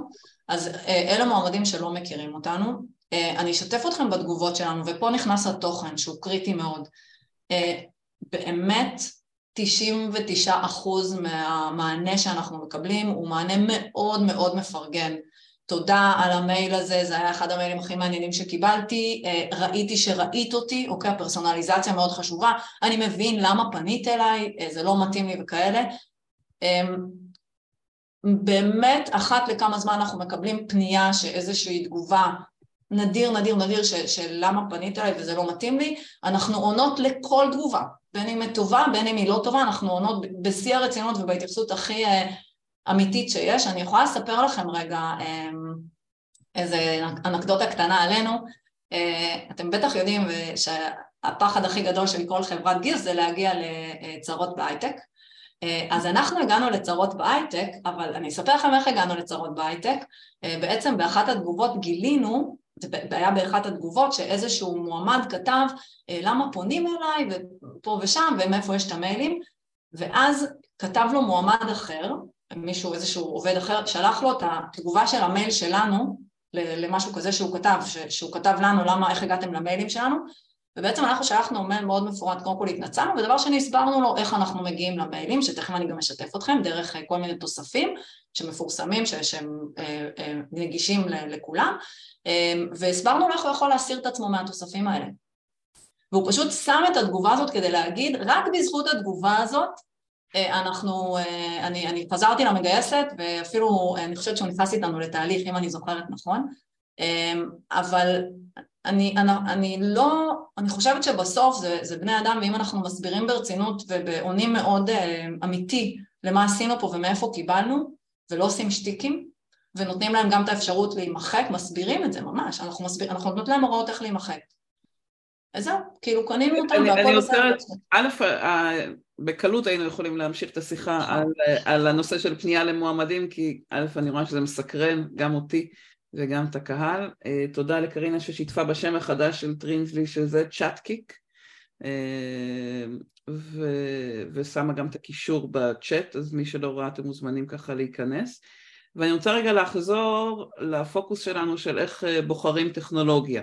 אז אה, אלה מועמדים שלא מכירים אותנו. אה, אני אשתף אתכם בתגובות שלנו, ופה נכנס התוכן שהוא קריטי מאוד. אה, באמת 99% מהמענה שאנחנו מקבלים הוא מענה מאוד מאוד מפרגן. תודה על המייל הזה, זה היה אחד המיילים הכי מעניינים שקיבלתי, אה, ראיתי שראית אותי, אוקיי, הפרסונליזציה מאוד חשובה, אני מבין למה פנית אליי, אה, זה לא מתאים לי וכאלה. אמ, באמת, אחת לכמה זמן אנחנו מקבלים פנייה שאיזושהי תגובה נדיר, נדיר, נדיר של, של למה פנית אליי וזה לא מתאים לי, אנחנו עונות לכל תגובה, בין אם היא טובה, בין אם היא לא טובה, אנחנו עונות בשיא הרצינות ובהתייחסות הכי אה, אמיתית שיש. אני יכולה לספר לכם רגע אמ, איזה אנקדוטה קטנה עלינו. אה, אתם בטח יודעים שהפחד הכי גדול של כל חברת גיוס זה להגיע לצרות בהייטק. אה, אז אנחנו הגענו לצרות בהייטק, אבל אני אספר לכם איך הגענו לצרות בהייטק. אה, בעצם באחת התגובות גילינו, זה היה באחת התגובות, שאיזשהו מועמד כתב למה פונים אליי ופה ושם ומאיפה יש את המיילים, ואז כתב לו מועמד אחר, מישהו, איזשהו עובד אחר, שלח לו את התגובה של המייל שלנו למשהו כזה שהוא כתב, שהוא כתב לנו למה, איך הגעתם למיילים שלנו, ובעצם אנחנו שלחנו מייל מאוד מפורט, קודם כל התנצלנו, ודבר שני הסברנו לו איך אנחנו מגיעים למיילים, שתכף אני גם אשתף אתכם, דרך כל מיני תוספים שמפורסמים, שהם נגישים לכולם, והסברנו לו איך הוא יכול להסיר את עצמו מהתוספים האלה. והוא פשוט שם את התגובה הזאת כדי להגיד, רק בזכות התגובה הזאת אה, אנחנו, אה, אני, אני חזרתי למגייסת ואפילו אה, אני חושבת שהוא נכנס איתנו לתהליך אם אני זוכרת נכון. אבל אני, אני, אני לא, אני חושבת שבסוף זה, זה בני אדם ואם אנחנו מסבירים ברצינות ובעונים מאוד אמיתי למה עשינו פה ומאיפה קיבלנו ולא עושים שטיקים ונותנים להם גם את האפשרות להימחק, מסבירים את זה ממש, אנחנו, מסביר, אנחנו נותנים להם הוראות איך להימחק אז זהו, כאילו קנינו אותם והכל בסדר. א', בקלות היינו יכולים להמשיך את השיחה. על, על הנושא של פנייה למועמדים, כי א', אני רואה שזה מסקרן גם אותי וגם את הקהל. אה, תודה לקרינה ששיתפה בשם החדש של טרינסלי, שזה צ'אטקיק, אה, ו, ושמה גם את הקישור בצ'אט, אז מי שלא ראה אתם מוזמנים ככה להיכנס. ואני רוצה רגע לחזור לפוקוס שלנו של איך אה, בוחרים טכנולוגיה.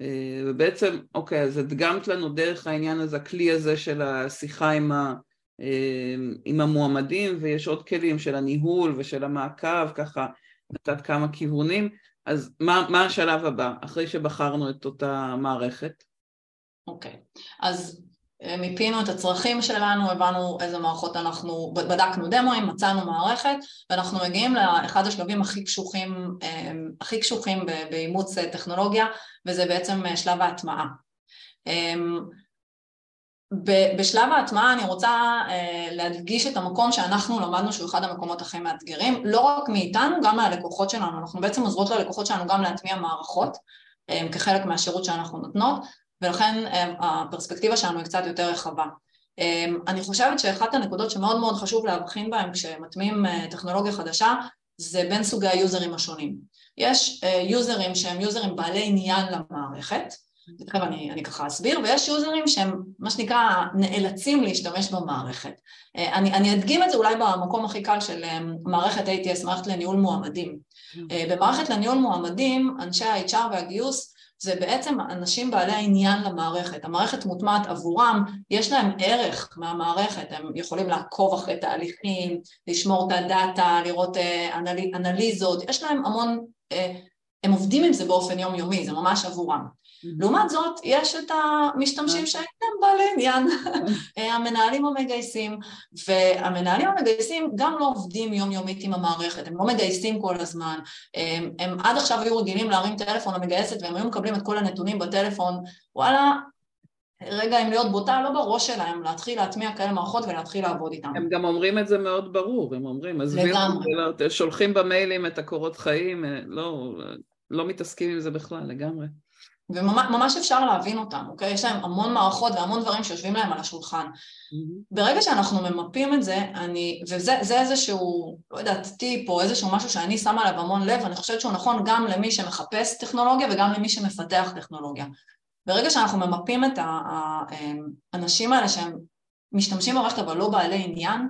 אה, ובעצם, אוקיי, אז הדגמת לנו דרך העניין הזה, הכלי הזה של השיחה עם, ה, אה, עם המועמדים, ויש עוד כלים של הניהול ושל המעקב, ככה נתת כמה כיוונים, אז מה, מה השלב הבא, אחרי שבחרנו את אותה מערכת? אוקיי, אז מיפינו את הצרכים שלנו, הבנו איזה מערכות אנחנו, בדקנו דמוים, מצאנו מערכת ואנחנו מגיעים לאחד השלבים הכי קשוחים, אמ, הכי קשוחים באימוץ טכנולוגיה וזה בעצם שלב ההטמעה. אמ, בשלב ההטמעה אני רוצה אה, להדגיש את המקום שאנחנו למדנו שהוא אחד המקומות הכי מאתגרים, לא רק מאיתנו, גם מהלקוחות שלנו, אנחנו בעצם עוזרות ללקוחות שלנו גם להטמיע מערכות אמ, כחלק מהשירות שאנחנו נותנות ולכן אה, הפרספקטיבה שלנו היא קצת יותר רחבה. אה, אני חושבת שאחת הנקודות שמאוד מאוד חשוב להבחין בהן כשמטמיעים אה, טכנולוגיה חדשה זה בין סוגי היוזרים השונים. יש יוזרים שהם יוזרים בעלי עניין למערכת, תכף אני, אני ככה אסביר, ויש יוזרים שהם מה שנקרא נאלצים להשתמש במערכת. אני, אני אדגים את זה אולי במקום הכי קל של מערכת ATS, מערכת לניהול מועמדים. במערכת לניהול מועמדים, אנשי ה-HR והגיוס זה בעצם אנשים בעלי העניין למערכת, המערכת מוטמעת עבורם, יש להם ערך מהמערכת, הם יכולים לעקוב אחרי תהליכים, לשמור את הדאטה, לראות אה, אנל... אנליזות, יש להם המון, אה, הם עובדים עם זה באופן יומיומי, זה ממש עבורם. לעומת זאת, יש את המשתמשים שאינם בעלי עניין, המנהלים המגייסים, והמנהלים המגייסים גם לא עובדים יומיומית עם המערכת, הם לא מגייסים כל הזמן, הם, הם עד עכשיו היו רגילים להרים טלפון למגייסת והם היו מקבלים את כל הנתונים בטלפון, וואלה, רגע, אם להיות בוטה, לא בראש שלהם להתחיל להטמיע כאלה מערכות ולהתחיל לעבוד איתם. הם גם אומרים את זה מאוד ברור, הם אומרים, עזבי שולחים במיילים את הקורות חיים, לא, לא מתעסקים עם זה בכלל, לגמרי. וממש אפשר להבין אותם, אוקיי? יש להם המון מערכות והמון דברים שיושבים להם על השולחן. Mm-hmm. ברגע שאנחנו ממפים את זה, אני, וזה איזשהו, לא יודעת, טיפ או איזשהו משהו שאני שמה עליו המון לב, אני חושבת שהוא נכון גם למי שמחפש טכנולוגיה וגם למי שמפתח טכנולוגיה. ברגע שאנחנו ממפים את האנשים האלה שהם משתמשים במערכת אבל לא בעלי עניין,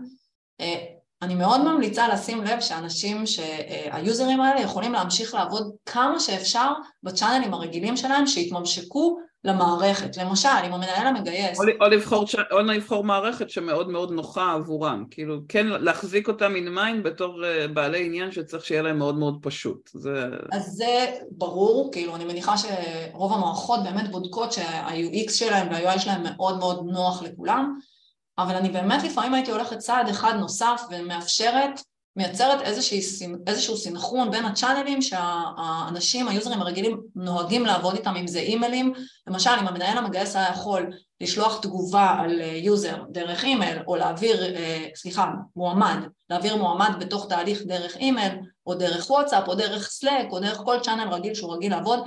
אה, אני מאוד ממליצה לשים לב שאנשים, שהיוזרים האלה יכולים להמשיך לעבוד כמה שאפשר בצ'אנלים הרגילים שלהם שיתממשקו למערכת, למשל אם המנהל המגייס או, או, לבחור, או לבחור מערכת שמאוד מאוד נוחה עבורם, כאילו כן להחזיק אותם in mind בתור uh, בעלי עניין שצריך שיהיה להם מאוד מאוד פשוט. זה... אז זה ברור, כאילו אני מניחה שרוב המערכות באמת בודקות שה-UX שלהם וה-UI שלהם מאוד מאוד נוח לכולם אבל אני באמת לפעמים הייתי הולכת צעד אחד נוסף ומאפשרת, מייצרת איזושהי, איזשהו סינכרון בין הצ'אנלים שהאנשים, היוזרים הרגילים נוהגים לעבוד איתם, אם זה אימיילים, למשל אם המנהל המגייס היה יכול לשלוח תגובה על יוזר דרך אימייל או להעביר, אה, סליחה, מועמד, להעביר מועמד בתוך תהליך דרך אימייל או דרך וואטסאפ או דרך סלק או דרך כל צ'אנל רגיל שהוא רגיל לעבוד,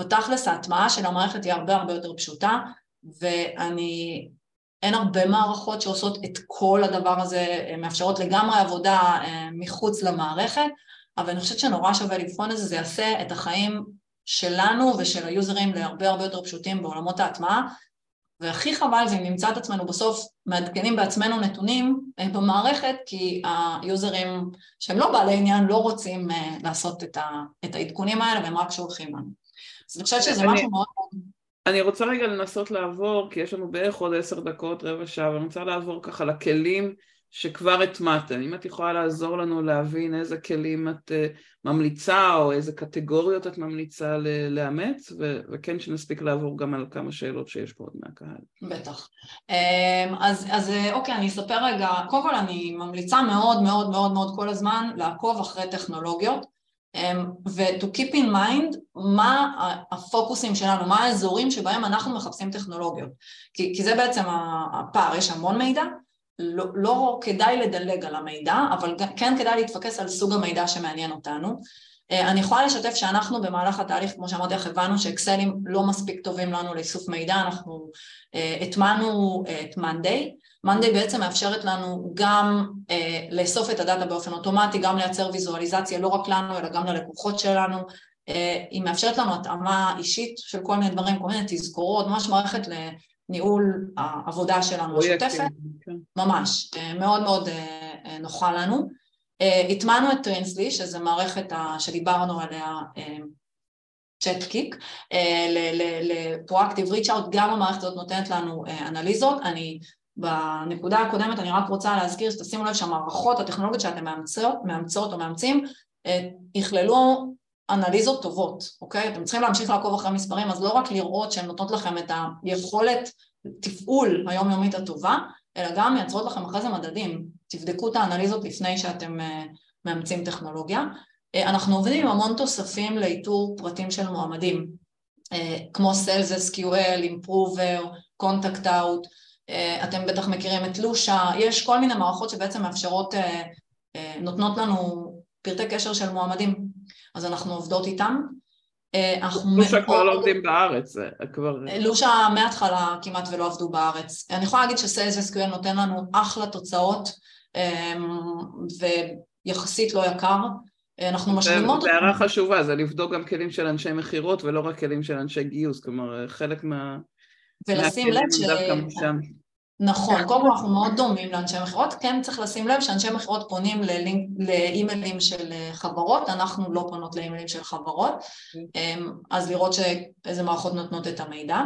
בתכלס ההטמעה של המערכת היא הרבה הרבה יותר פשוטה. ואני אין הרבה מערכות שעושות את כל הדבר הזה, מאפשרות לגמרי עבודה אה, מחוץ למערכת, אבל אני חושבת שנורא שווה לבחון את זה, זה יעשה את החיים שלנו ושל היוזרים להרבה הרבה יותר פשוטים בעולמות ההטמעה, והכי חבל זה אם נמצא את עצמנו בסוף מעדכנים בעצמנו נתונים אה, במערכת, כי היוזרים שהם לא בעלי עניין לא רוצים אה, לעשות את העדכונים האלה והם רק שולחים לנו. אז אני חושבת שזה משהו מאוד אני רוצה רגע לנסות לעבור, כי יש לנו בערך עוד עשר דקות, רבע שעה, ואני רוצה לעבור ככה לכלים שכבר הטמעתם. אם את יכולה לעזור לנו להבין איזה כלים את uh, ממליצה, או איזה קטגוריות את ממליצה לאמץ, ו- וכן שנספיק לעבור גם על כמה שאלות שיש פה עוד מהקהל. בטח. אמ, אז, אז אה, אוקיי, אני אספר רגע, קודם כל אני ממליצה מאוד מאוד מאוד מאוד כל הזמן לעקוב אחרי טכנולוגיות. אמ, ו-to keep in mind מה הפוקוסים שלנו, מה האזורים שבהם אנחנו מחפשים טכנולוגיות. כי, כי זה בעצם הפער, יש המון מידע, לא, לא כדאי לדלג על המידע, אבל כן כדאי להתפקס על סוג המידע שמעניין אותנו. אה, אני יכולה לשתף שאנחנו במהלך התהליך, כמו שאמרתי לך, הבנו שאקסלים לא מספיק טובים לנו לאיסוף מידע, אנחנו אה, הטמענו את מאנדיי, מאנדיי בעצם מאפשרת לנו גם אה, לאסוף את הדאטה באופן אוטומטי, גם לייצר ויזואליזציה לא רק לנו אלא גם ללקוחות שלנו, היא מאפשרת לנו התאמה אישית של כל מיני דברים, כל מיני תזכורות, ממש מערכת ניהול העבודה שלנו השוטפת, כן. ממש, אה, מאוד מאוד אה, אה, נוחה לנו. הטמענו את טרינסלי, שזו מערכת שדיברנו עליה, צ'אט קיק, לפרואקטיב ריצ'אוט, גם המערכת הזאת נותנת לנו אנליזות. אני בנקודה הקודמת אני רק רוצה להזכיר שתשימו לב שהמערכות, הטכנולוגיות שאתם מאמצות, מאמצות או מאמצים, יכללו אנליזות טובות, אוקיי? אתם צריכים להמשיך לעקוב אחרי מספרים, אז לא רק לראות שהן נותנות לכם את היכולת תפעול היומיומית הטובה, אלא גם מייצרות לכם אחרי זה מדדים. תבדקו את האנליזות לפני שאתם אה, מאמצים טכנולוגיה. אה, אנחנו עובדים עם המון תוספים לאיתור פרטים של מועמדים, אה, כמו Sales SQL, Improver, Contact Out, אתם בטח מכירים את לושה, יש כל מיני מערכות שבעצם מאפשרות, נותנות לנו פרטי קשר של מועמדים אז אנחנו עובדות איתם. אה, לושה כבר לא עובדים בארץ, כבר... אה, לושה מההתחלה כמעט ולא עבדו בארץ. אני יכולה להגיד שסיילס SQL נותן לנו אחלה תוצאות אמ, ויחסית לא יקר. אה, אנחנו משלימות... זו הערה חשובה, זה לבדוק גם כלים של אנשי מכירות ולא רק כלים של אנשי גיוס, כלומר חלק מה... ולשים לב ש... נכון, קודם כל אנחנו מאוד דומים לאנשי מכירות, כן צריך לשים לב שאנשי מכירות פונים לאימיילים של אה, חברות, אנחנו לא פונות לאימיילים של חברות, אמ, אז לראות שאיזה מערכות נותנות את המידע.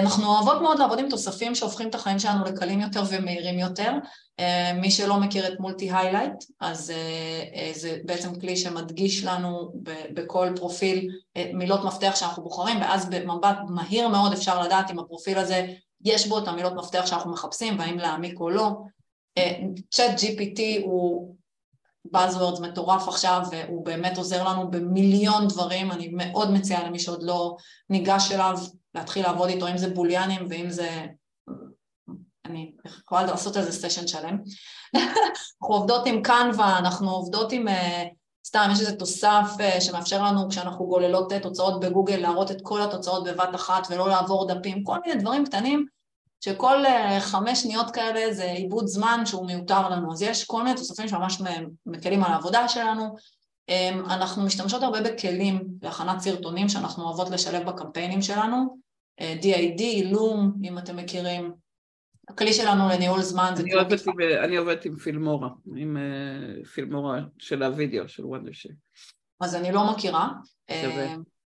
אנחנו אוהבות מאוד לעבוד עם תוספים שהופכים את החיים שלנו לקלים יותר ומהירים יותר. אה, מי שלא מכיר את מולטי היילייט, אז אה, זה בעצם כלי שמדגיש לנו בכל פרופיל מילות מפתח שאנחנו בוחרים, ואז במבט מהיר מאוד אפשר לדעת אם הפרופיל הזה יש בו את המילות מפתח שאנחנו מחפשים והאם להעמיק או לא. צ'אט uh, GPT הוא Buzzwords מטורף עכשיו והוא באמת עוזר לנו במיליון דברים, אני מאוד מציעה למי שעוד לא ניגש אליו להתחיל לעבוד איתו, אם זה בוליאנים ואם זה... אני יכולה לעשות איזה סשן שלם. אנחנו עובדות עם קנווה, אנחנו עובדות עם... סתם, יש איזה תוסף uh, שמאפשר לנו כשאנחנו גוללות תוצאות בגוגל להראות את כל התוצאות בבת אחת ולא לעבור דפים, כל מיני דברים קטנים שכל uh, חמש שניות כאלה זה עיבוד זמן שהוא מיותר לנו, אז יש כל מיני תוספים שממש מקלים על העבודה שלנו. אממ, אנחנו משתמשות הרבה בכלים להכנת סרטונים שאנחנו אוהבות לשלב בקמפיינים שלנו, D-ID, Loom, אם אתם מכירים, הכלי שלנו לניהול זמן זה... אני עובדת, עם, אני עובדת עם Filmora, עם אה, Filmora של הווידאו, של Wondershare. אז אני לא מכירה. שווה. אה,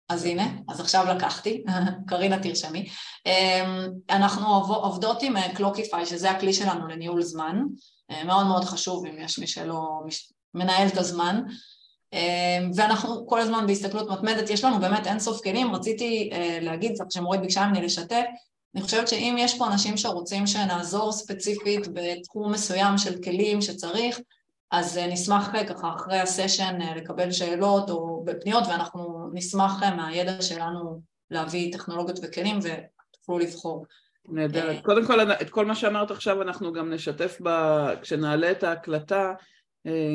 אז הנה, אז עכשיו לקחתי, קרינה תרשמי. אה, אנחנו עובדות עם Clockify, שזה הכלי שלנו לניהול זמן, מאוד מאוד חשוב אם יש מי שלא מנהל את הזמן. ואנחנו כל הזמן בהסתכלות מתמדת, יש לנו באמת אינסוף כלים, רציתי להגיד, שמורית ביקשה ממני לשתף, אני חושבת שאם יש פה אנשים שרוצים שנעזור ספציפית בתחום מסוים של כלים שצריך, אז אה, נשמח אה, ככה אחרי הסשן אה, לקבל שאלות או בפניות ואנחנו נשמח מהידע שלנו להביא טכנולוגיות וכלים ותוכלו לבחור. נהדרת. קודם כל, את כל מה שאמרת עכשיו אנחנו גם נשתף ב... כשנעלה את ההקלטה,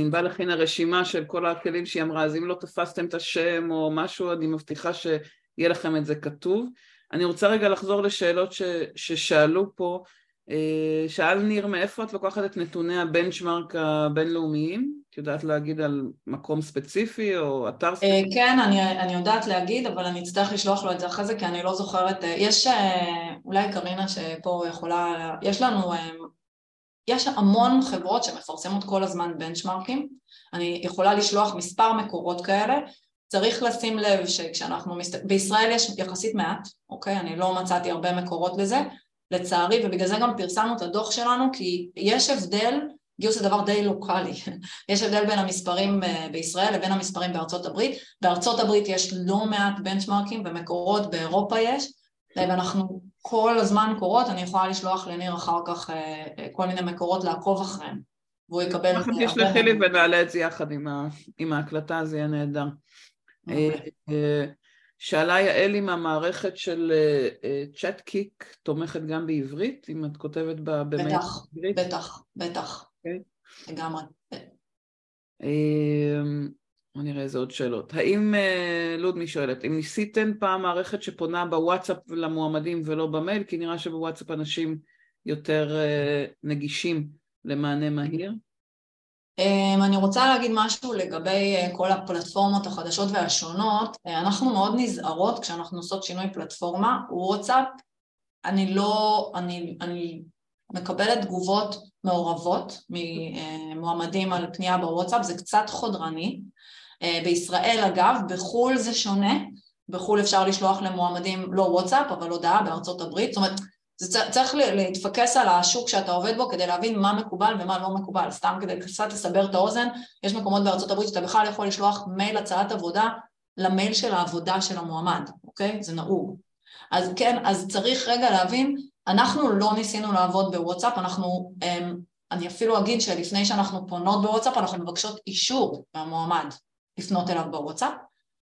ענבל הכינה רשימה של כל הכלים שהיא אמרה, אז אם לא תפסתם את השם או משהו, אני מבטיחה שיהיה לכם את זה כתוב. אני רוצה רגע לחזור לשאלות ש, ששאלו פה. אה, שאל ניר, מאיפה את לוקחת את נתוני הבנצ'מרק הבינלאומיים? את יודעת להגיד על מקום ספציפי או אתר אה, ספציפי? כן, אני, אני יודעת להגיד, אבל אני אצטרך לשלוח לו את זה אחרי זה, כי אני לא זוכרת. אה, יש אולי קרינה שפה יכולה... יש לנו... יש המון חברות שמפרסמות כל הזמן בנצ'מרקים. אני יכולה לשלוח מספר מקורות כאלה. צריך לשים לב שכשאנחנו, מסת... בישראל יש יחסית מעט, אוקיי? אני לא מצאתי הרבה מקורות לזה, לצערי, ובגלל זה גם פרסמנו את הדוח שלנו, כי יש הבדל, גיוס זה דבר די לוקאלי, יש הבדל בין המספרים אה, בישראל לבין המספרים בארצות הברית, בארצות הברית יש לא מעט בנצ'מרקים ומקורות, באירופה יש, ואנחנו כל הזמן קורות, אני יכולה לשלוח לניר אחר כך אה, אה, כל מיני מקורות לעקוב אחריהם, והוא יקבל... הרבה... תשלחי לי ונעלה את זה יחד עם ההקלטה, זה יהיה נהדר. שאלה יעל אם המערכת של צ'אט קיק תומכת גם בעברית, אם את כותבת במייל בעברית? בטח, בטח, בטח, אוקיי. לגמרי. בוא נראה איזה עוד שאלות. האם, אה, לודמי שואלת, אם ניסיתם פעם מערכת שפונה בוואטסאפ למועמדים ולא במייל, כי נראה שבוואטסאפ אנשים יותר אה, נגישים למענה מהיר? אמ, אני רוצה להגיד משהו לגבי אה, כל הפלטפורמות החדשות והשונות. אנחנו מאוד נזהרות כשאנחנו עושות שינוי פלטפורמה. וואטסאפ, אני לא, אני, אני מקבלת תגובות מעורבות ממועמדים על פנייה בוואטסאפ, זה קצת חודרני. אה, בישראל אגב, בחו"ל זה שונה, בחו"ל אפשר לשלוח למועמדים לא וואטסאפ אבל הודעה בארצות הברית, זאת אומרת זה צריך להתפקס על השוק שאתה עובד בו כדי להבין מה מקובל ומה לא מקובל, סתם כדי קצת לסבר את האוזן, יש מקומות בארצות הברית שאתה בכלל יכול לשלוח מייל הצעת עבודה למייל של העבודה של המועמד, אוקיי? זה נהוג. אז כן, אז צריך רגע להבין, אנחנו לא ניסינו לעבוד בוואטסאפ, אנחנו, אמ, אני אפילו אגיד שלפני שאנחנו פונות בוואטסאפ אנחנו מבקשות אישור מהמועמד, לפנות אליו בוואטסאפ,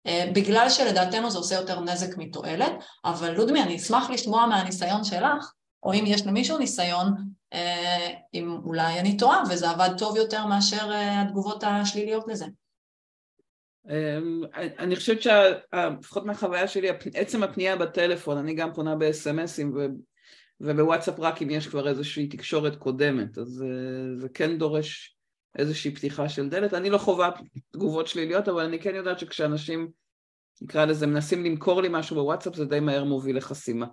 בגלל שלדעתנו זה עושה יותר נזק מתועלת, אבל לודמי, אני אשמח לשמוע מהניסיון שלך, או אם יש למישהו ניסיון, אה, אם אולי אני טועה וזה עבד טוב יותר מאשר אה, התגובות השליליות לזה. אמ, אני חושבת שלפחות מהחוויה שלי, עצם הפנייה בטלפון, אני גם פונה ב-SMSים ובוואטסאפ רק אם יש כבר איזושהי תקשורת קודמת, אז זה כן דורש איזושהי פתיחה של דלת. אני לא חווה תגובות שליליות, אבל אני כן יודעת שכשאנשים, נקרא לזה, מנסים למכור לי משהו בוואטסאפ, זה די מהר מוביל לחסימה.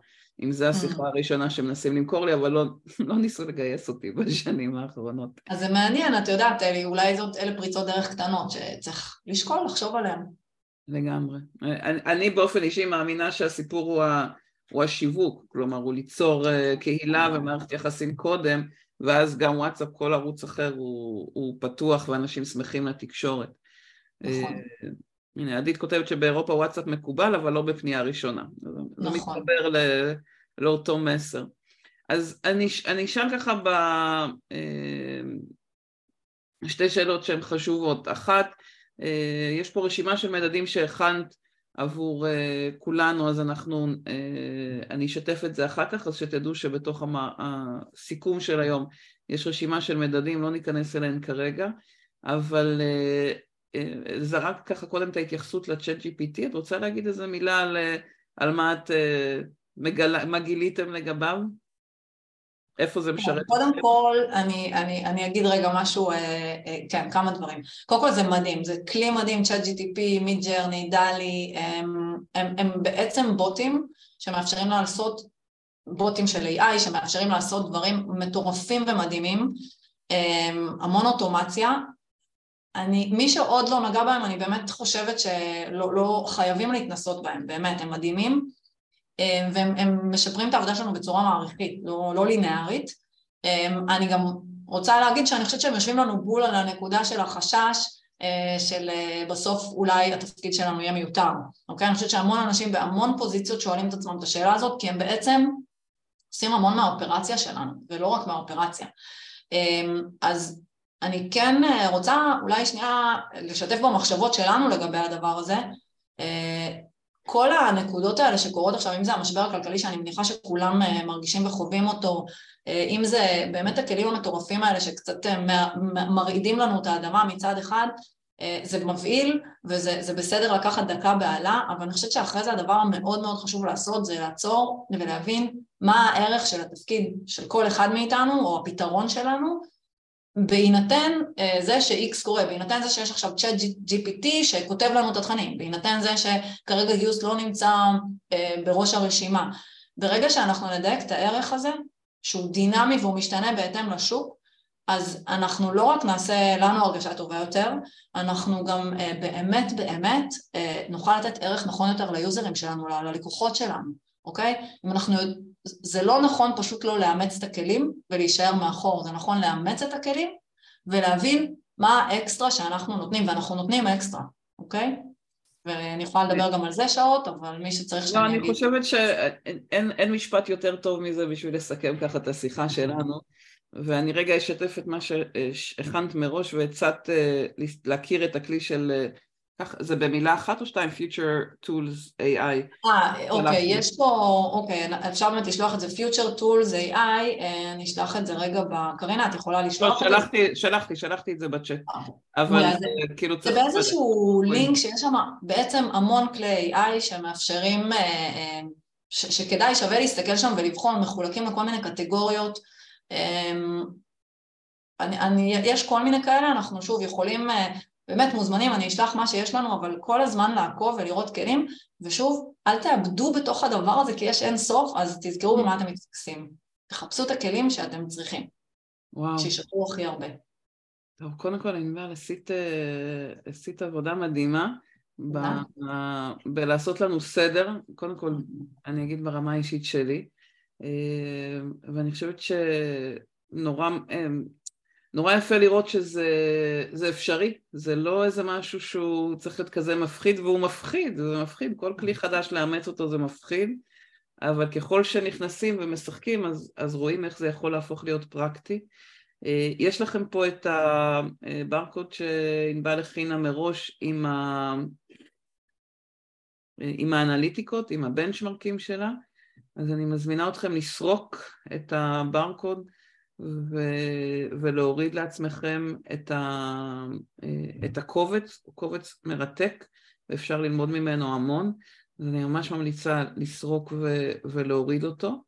אם זו השיחה mm. הראשונה שמנסים למכור לי, אבל לא, לא ניסו לגייס אותי בשנים האחרונות. אז זה מעניין, את יודעת, אלי, אולי זאת אלה פריצות דרך קטנות שצריך לשקול, לחשוב עליהן. לגמרי. אני, אני באופן אישי מאמינה שהסיפור הוא, ה, הוא השיווק, כלומר הוא ליצור uh, קהילה ומערכת יחסים קודם, ואז גם וואטסאפ, כל ערוץ אחר הוא, הוא פתוח ואנשים שמחים לתקשורת. נכון. Uh, הנה, עדית כותבת שבאירופה וואטסאפ מקובל, אבל לא בפנייה ראשונה. נכון. זה מתחבר ל, לאותו מסר. אז אני, אני אשאל ככה ב... אה, שתי שאלות שהן חשובות. אחת, אה, יש פה רשימה של מדדים שהכנת עבור כולנו, אז אנחנו, אני אשתף את זה אחר כך, אז שתדעו שבתוך הסיכום של היום יש רשימה של מדדים, לא ניכנס אליהן כרגע, אבל uh, uh, זרקת ככה קודם את ההתייחסות לצ'אט GPT, את רוצה להגיד איזה מילה על, על מה את uh, מגלה, מה גיליתם לגביו? איפה זה משרת? קודם כל, אני, אני, אני אגיד רגע משהו, אה, אה, כן, כמה דברים. קודם כל זה מדהים, זה כלי מדהים, צ'אט GTP, מיד ג'רני, דלי, הם, הם, הם בעצם בוטים שמאפשרים לעשות, בוטים של AI שמאפשרים לעשות דברים מטורפים ומדהימים, הם, המון אוטומציה. אני, מי שעוד לא נגע בהם, אני באמת חושבת שלא לא חייבים להתנסות בהם, באמת, הם מדהימים. אה, והם משפרים את העבודה שלנו בצורה מערכתית, לא, לא לינארית. אה, אני גם רוצה להגיד שאני חושבת שהם יושבים לנו בול על הנקודה של החשש של בסוף אולי התפקיד שלנו יהיה מיותר, אוקיי? אני חושבת שהמון אנשים בהמון פוזיציות שואלים את עצמם את השאלה הזאת, כי הם בעצם עושים המון מהאופרציה שלנו, ולא רק מהאופרציה. אז אני כן רוצה אולי שנייה לשתף במחשבות שלנו לגבי הדבר הזה. כל הנקודות האלה שקורות עכשיו, אם זה המשבר הכלכלי שאני מניחה שכולם אה, מרגישים וחווים אותו, אה, אם זה באמת הכלים המטורפים האלה שקצת אה, מרעידים לנו את האדמה מצד אחד, זה מבהיל וזה בסדר לקחת דקה בעלה, אבל אני חושבת שאחרי זה הדבר המאוד מאוד חשוב לעשות זה לעצור ולהבין מה הערך של התפקיד של כל אחד מאיתנו או הפתרון שלנו בהינתן זה ש-X קורה, בהינתן זה שיש עכשיו צ'אט GPT שכותב לנו את התכנים, בהינתן זה שכרגע גיוס לא נמצא בראש הרשימה, ברגע שאנחנו נדייק את הערך הזה, שהוא דינמי והוא משתנה בהתאם לשוק, אז אנחנו לא רק נעשה לנו הרגשה טובה יותר, אנחנו גם uh, באמת באמת uh, נוכל לתת ערך נכון יותר ליוזרים שלנו, ללקוחות שלנו, אוקיי? אם אנחנו, זה לא נכון פשוט לא לאמץ את הכלים ולהישאר מאחור, זה נכון לאמץ את הכלים ולהבין מה האקסטרה שאנחנו נותנים, ואנחנו נותנים אקסטרה, אוקיי? ואני יכולה לדבר גם על זה שעות, אבל מי שצריך שאני אגיד... לא, אני חושבת שאין משפט יותר טוב מזה בשביל לסכם ככה את השיחה שלנו. ואני רגע אשתף את מה שהכנת מראש והצעת אה, להכיר את הכלי של, אה, זה במילה אחת או שתיים? Future Tools AI. אה, אוקיי, יש פה, אוקיי, אפשר באמת לשלוח את זה Future Tools AI, אה, אני אשלח את זה רגע בקרינה, את יכולה לשלוח לא, את זה? שלחתי, שלחתי את זה בצ'אט, אבל כאילו צריך... זה באיזשהו לינק שיש שם בעצם המון כלי AI שמאפשרים, שכדאי שווה להסתכל שם ולבחון, מחולקים לכל מיני קטגוריות. אני, אני, יש כל מיני כאלה, אנחנו שוב יכולים, אה, באמת מוזמנים, אני אשלח מה שיש לנו, אבל כל הזמן לעקוב ולראות כלים, ושוב, אל תאבדו בתוך הדבר הזה כי יש אין סוף, אז תזכרו במה אתם מתפקסים. תחפשו את הכלים שאתם צריכים. וואו. שישתרו הכי הרבה. טוב, קודם כל, ענבל, עשית, אה, עשית עבודה מדהימה ב, בלעשות לנו סדר. קודם כל, אני אגיד ברמה האישית שלי. אה, ואני חושבת שנורא אה, נורא יפה לראות שזה אפשרי, זה לא איזה משהו שהוא צריך להיות כזה מפחיד, והוא מפחיד, זה מפחיד, כל כלי חדש לאמץ אותו זה מפחיד, אבל ככל שנכנסים ומשחקים אז, אז רואים איך זה יכול להפוך להיות פרקטי. אה, יש לכם פה את הברקוד שענבל הכינה מראש עם, ה... עם האנליטיקות, עם הבנצ'מרקים שלה, אז אני מזמינה אתכם לסרוק את הברקוד ו- ולהוריד לעצמכם את, ה- את הקובץ, הוא קובץ מרתק ואפשר ללמוד ממנו המון, אז אני ממש ממליצה לסרוק ו- ולהוריד אותו.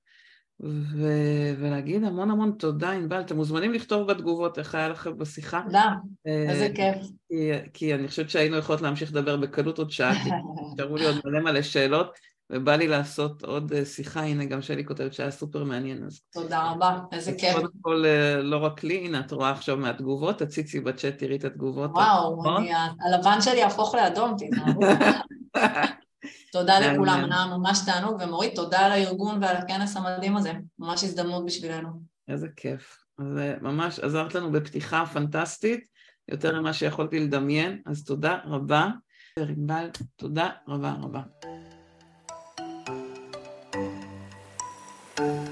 ו- ולהגיד המון המון תודה, ענבל. אתם מוזמנים לכתוב בתגובות איך היה לכם בשיחה. תודה, איזה כיף. כי, כי אני חושבת שהיינו יכולות להמשיך לדבר בקלות עוד שעה, כי אפשרו לי עוד מלא מלא שאלות. ובא לי לעשות עוד אה, שיחה, הנה גם שלי כותבת שהיה סופר מעניין. אז... תודה רבה, איזה כיף. קודם כל, אה, לא רק לי, הנה את רואה עכשיו מהתגובות, תציצי בצ'אט, תראי את התגובות. וואו? אני, הלבן שלי יהפוך לאדום, תתנהגו. תודה לכולם, היה ממש תענוג, ומורית, תודה על הארגון ועל הכנס המדהים הזה, ממש הזדמנות בשבילנו. איזה כיף. אז אה, ממש עזרת לנו בפתיחה פנטסטית, יותר ממה שיכולתי לדמיין, אז תודה רבה. ענבל, תודה רבה רבה. Thank you.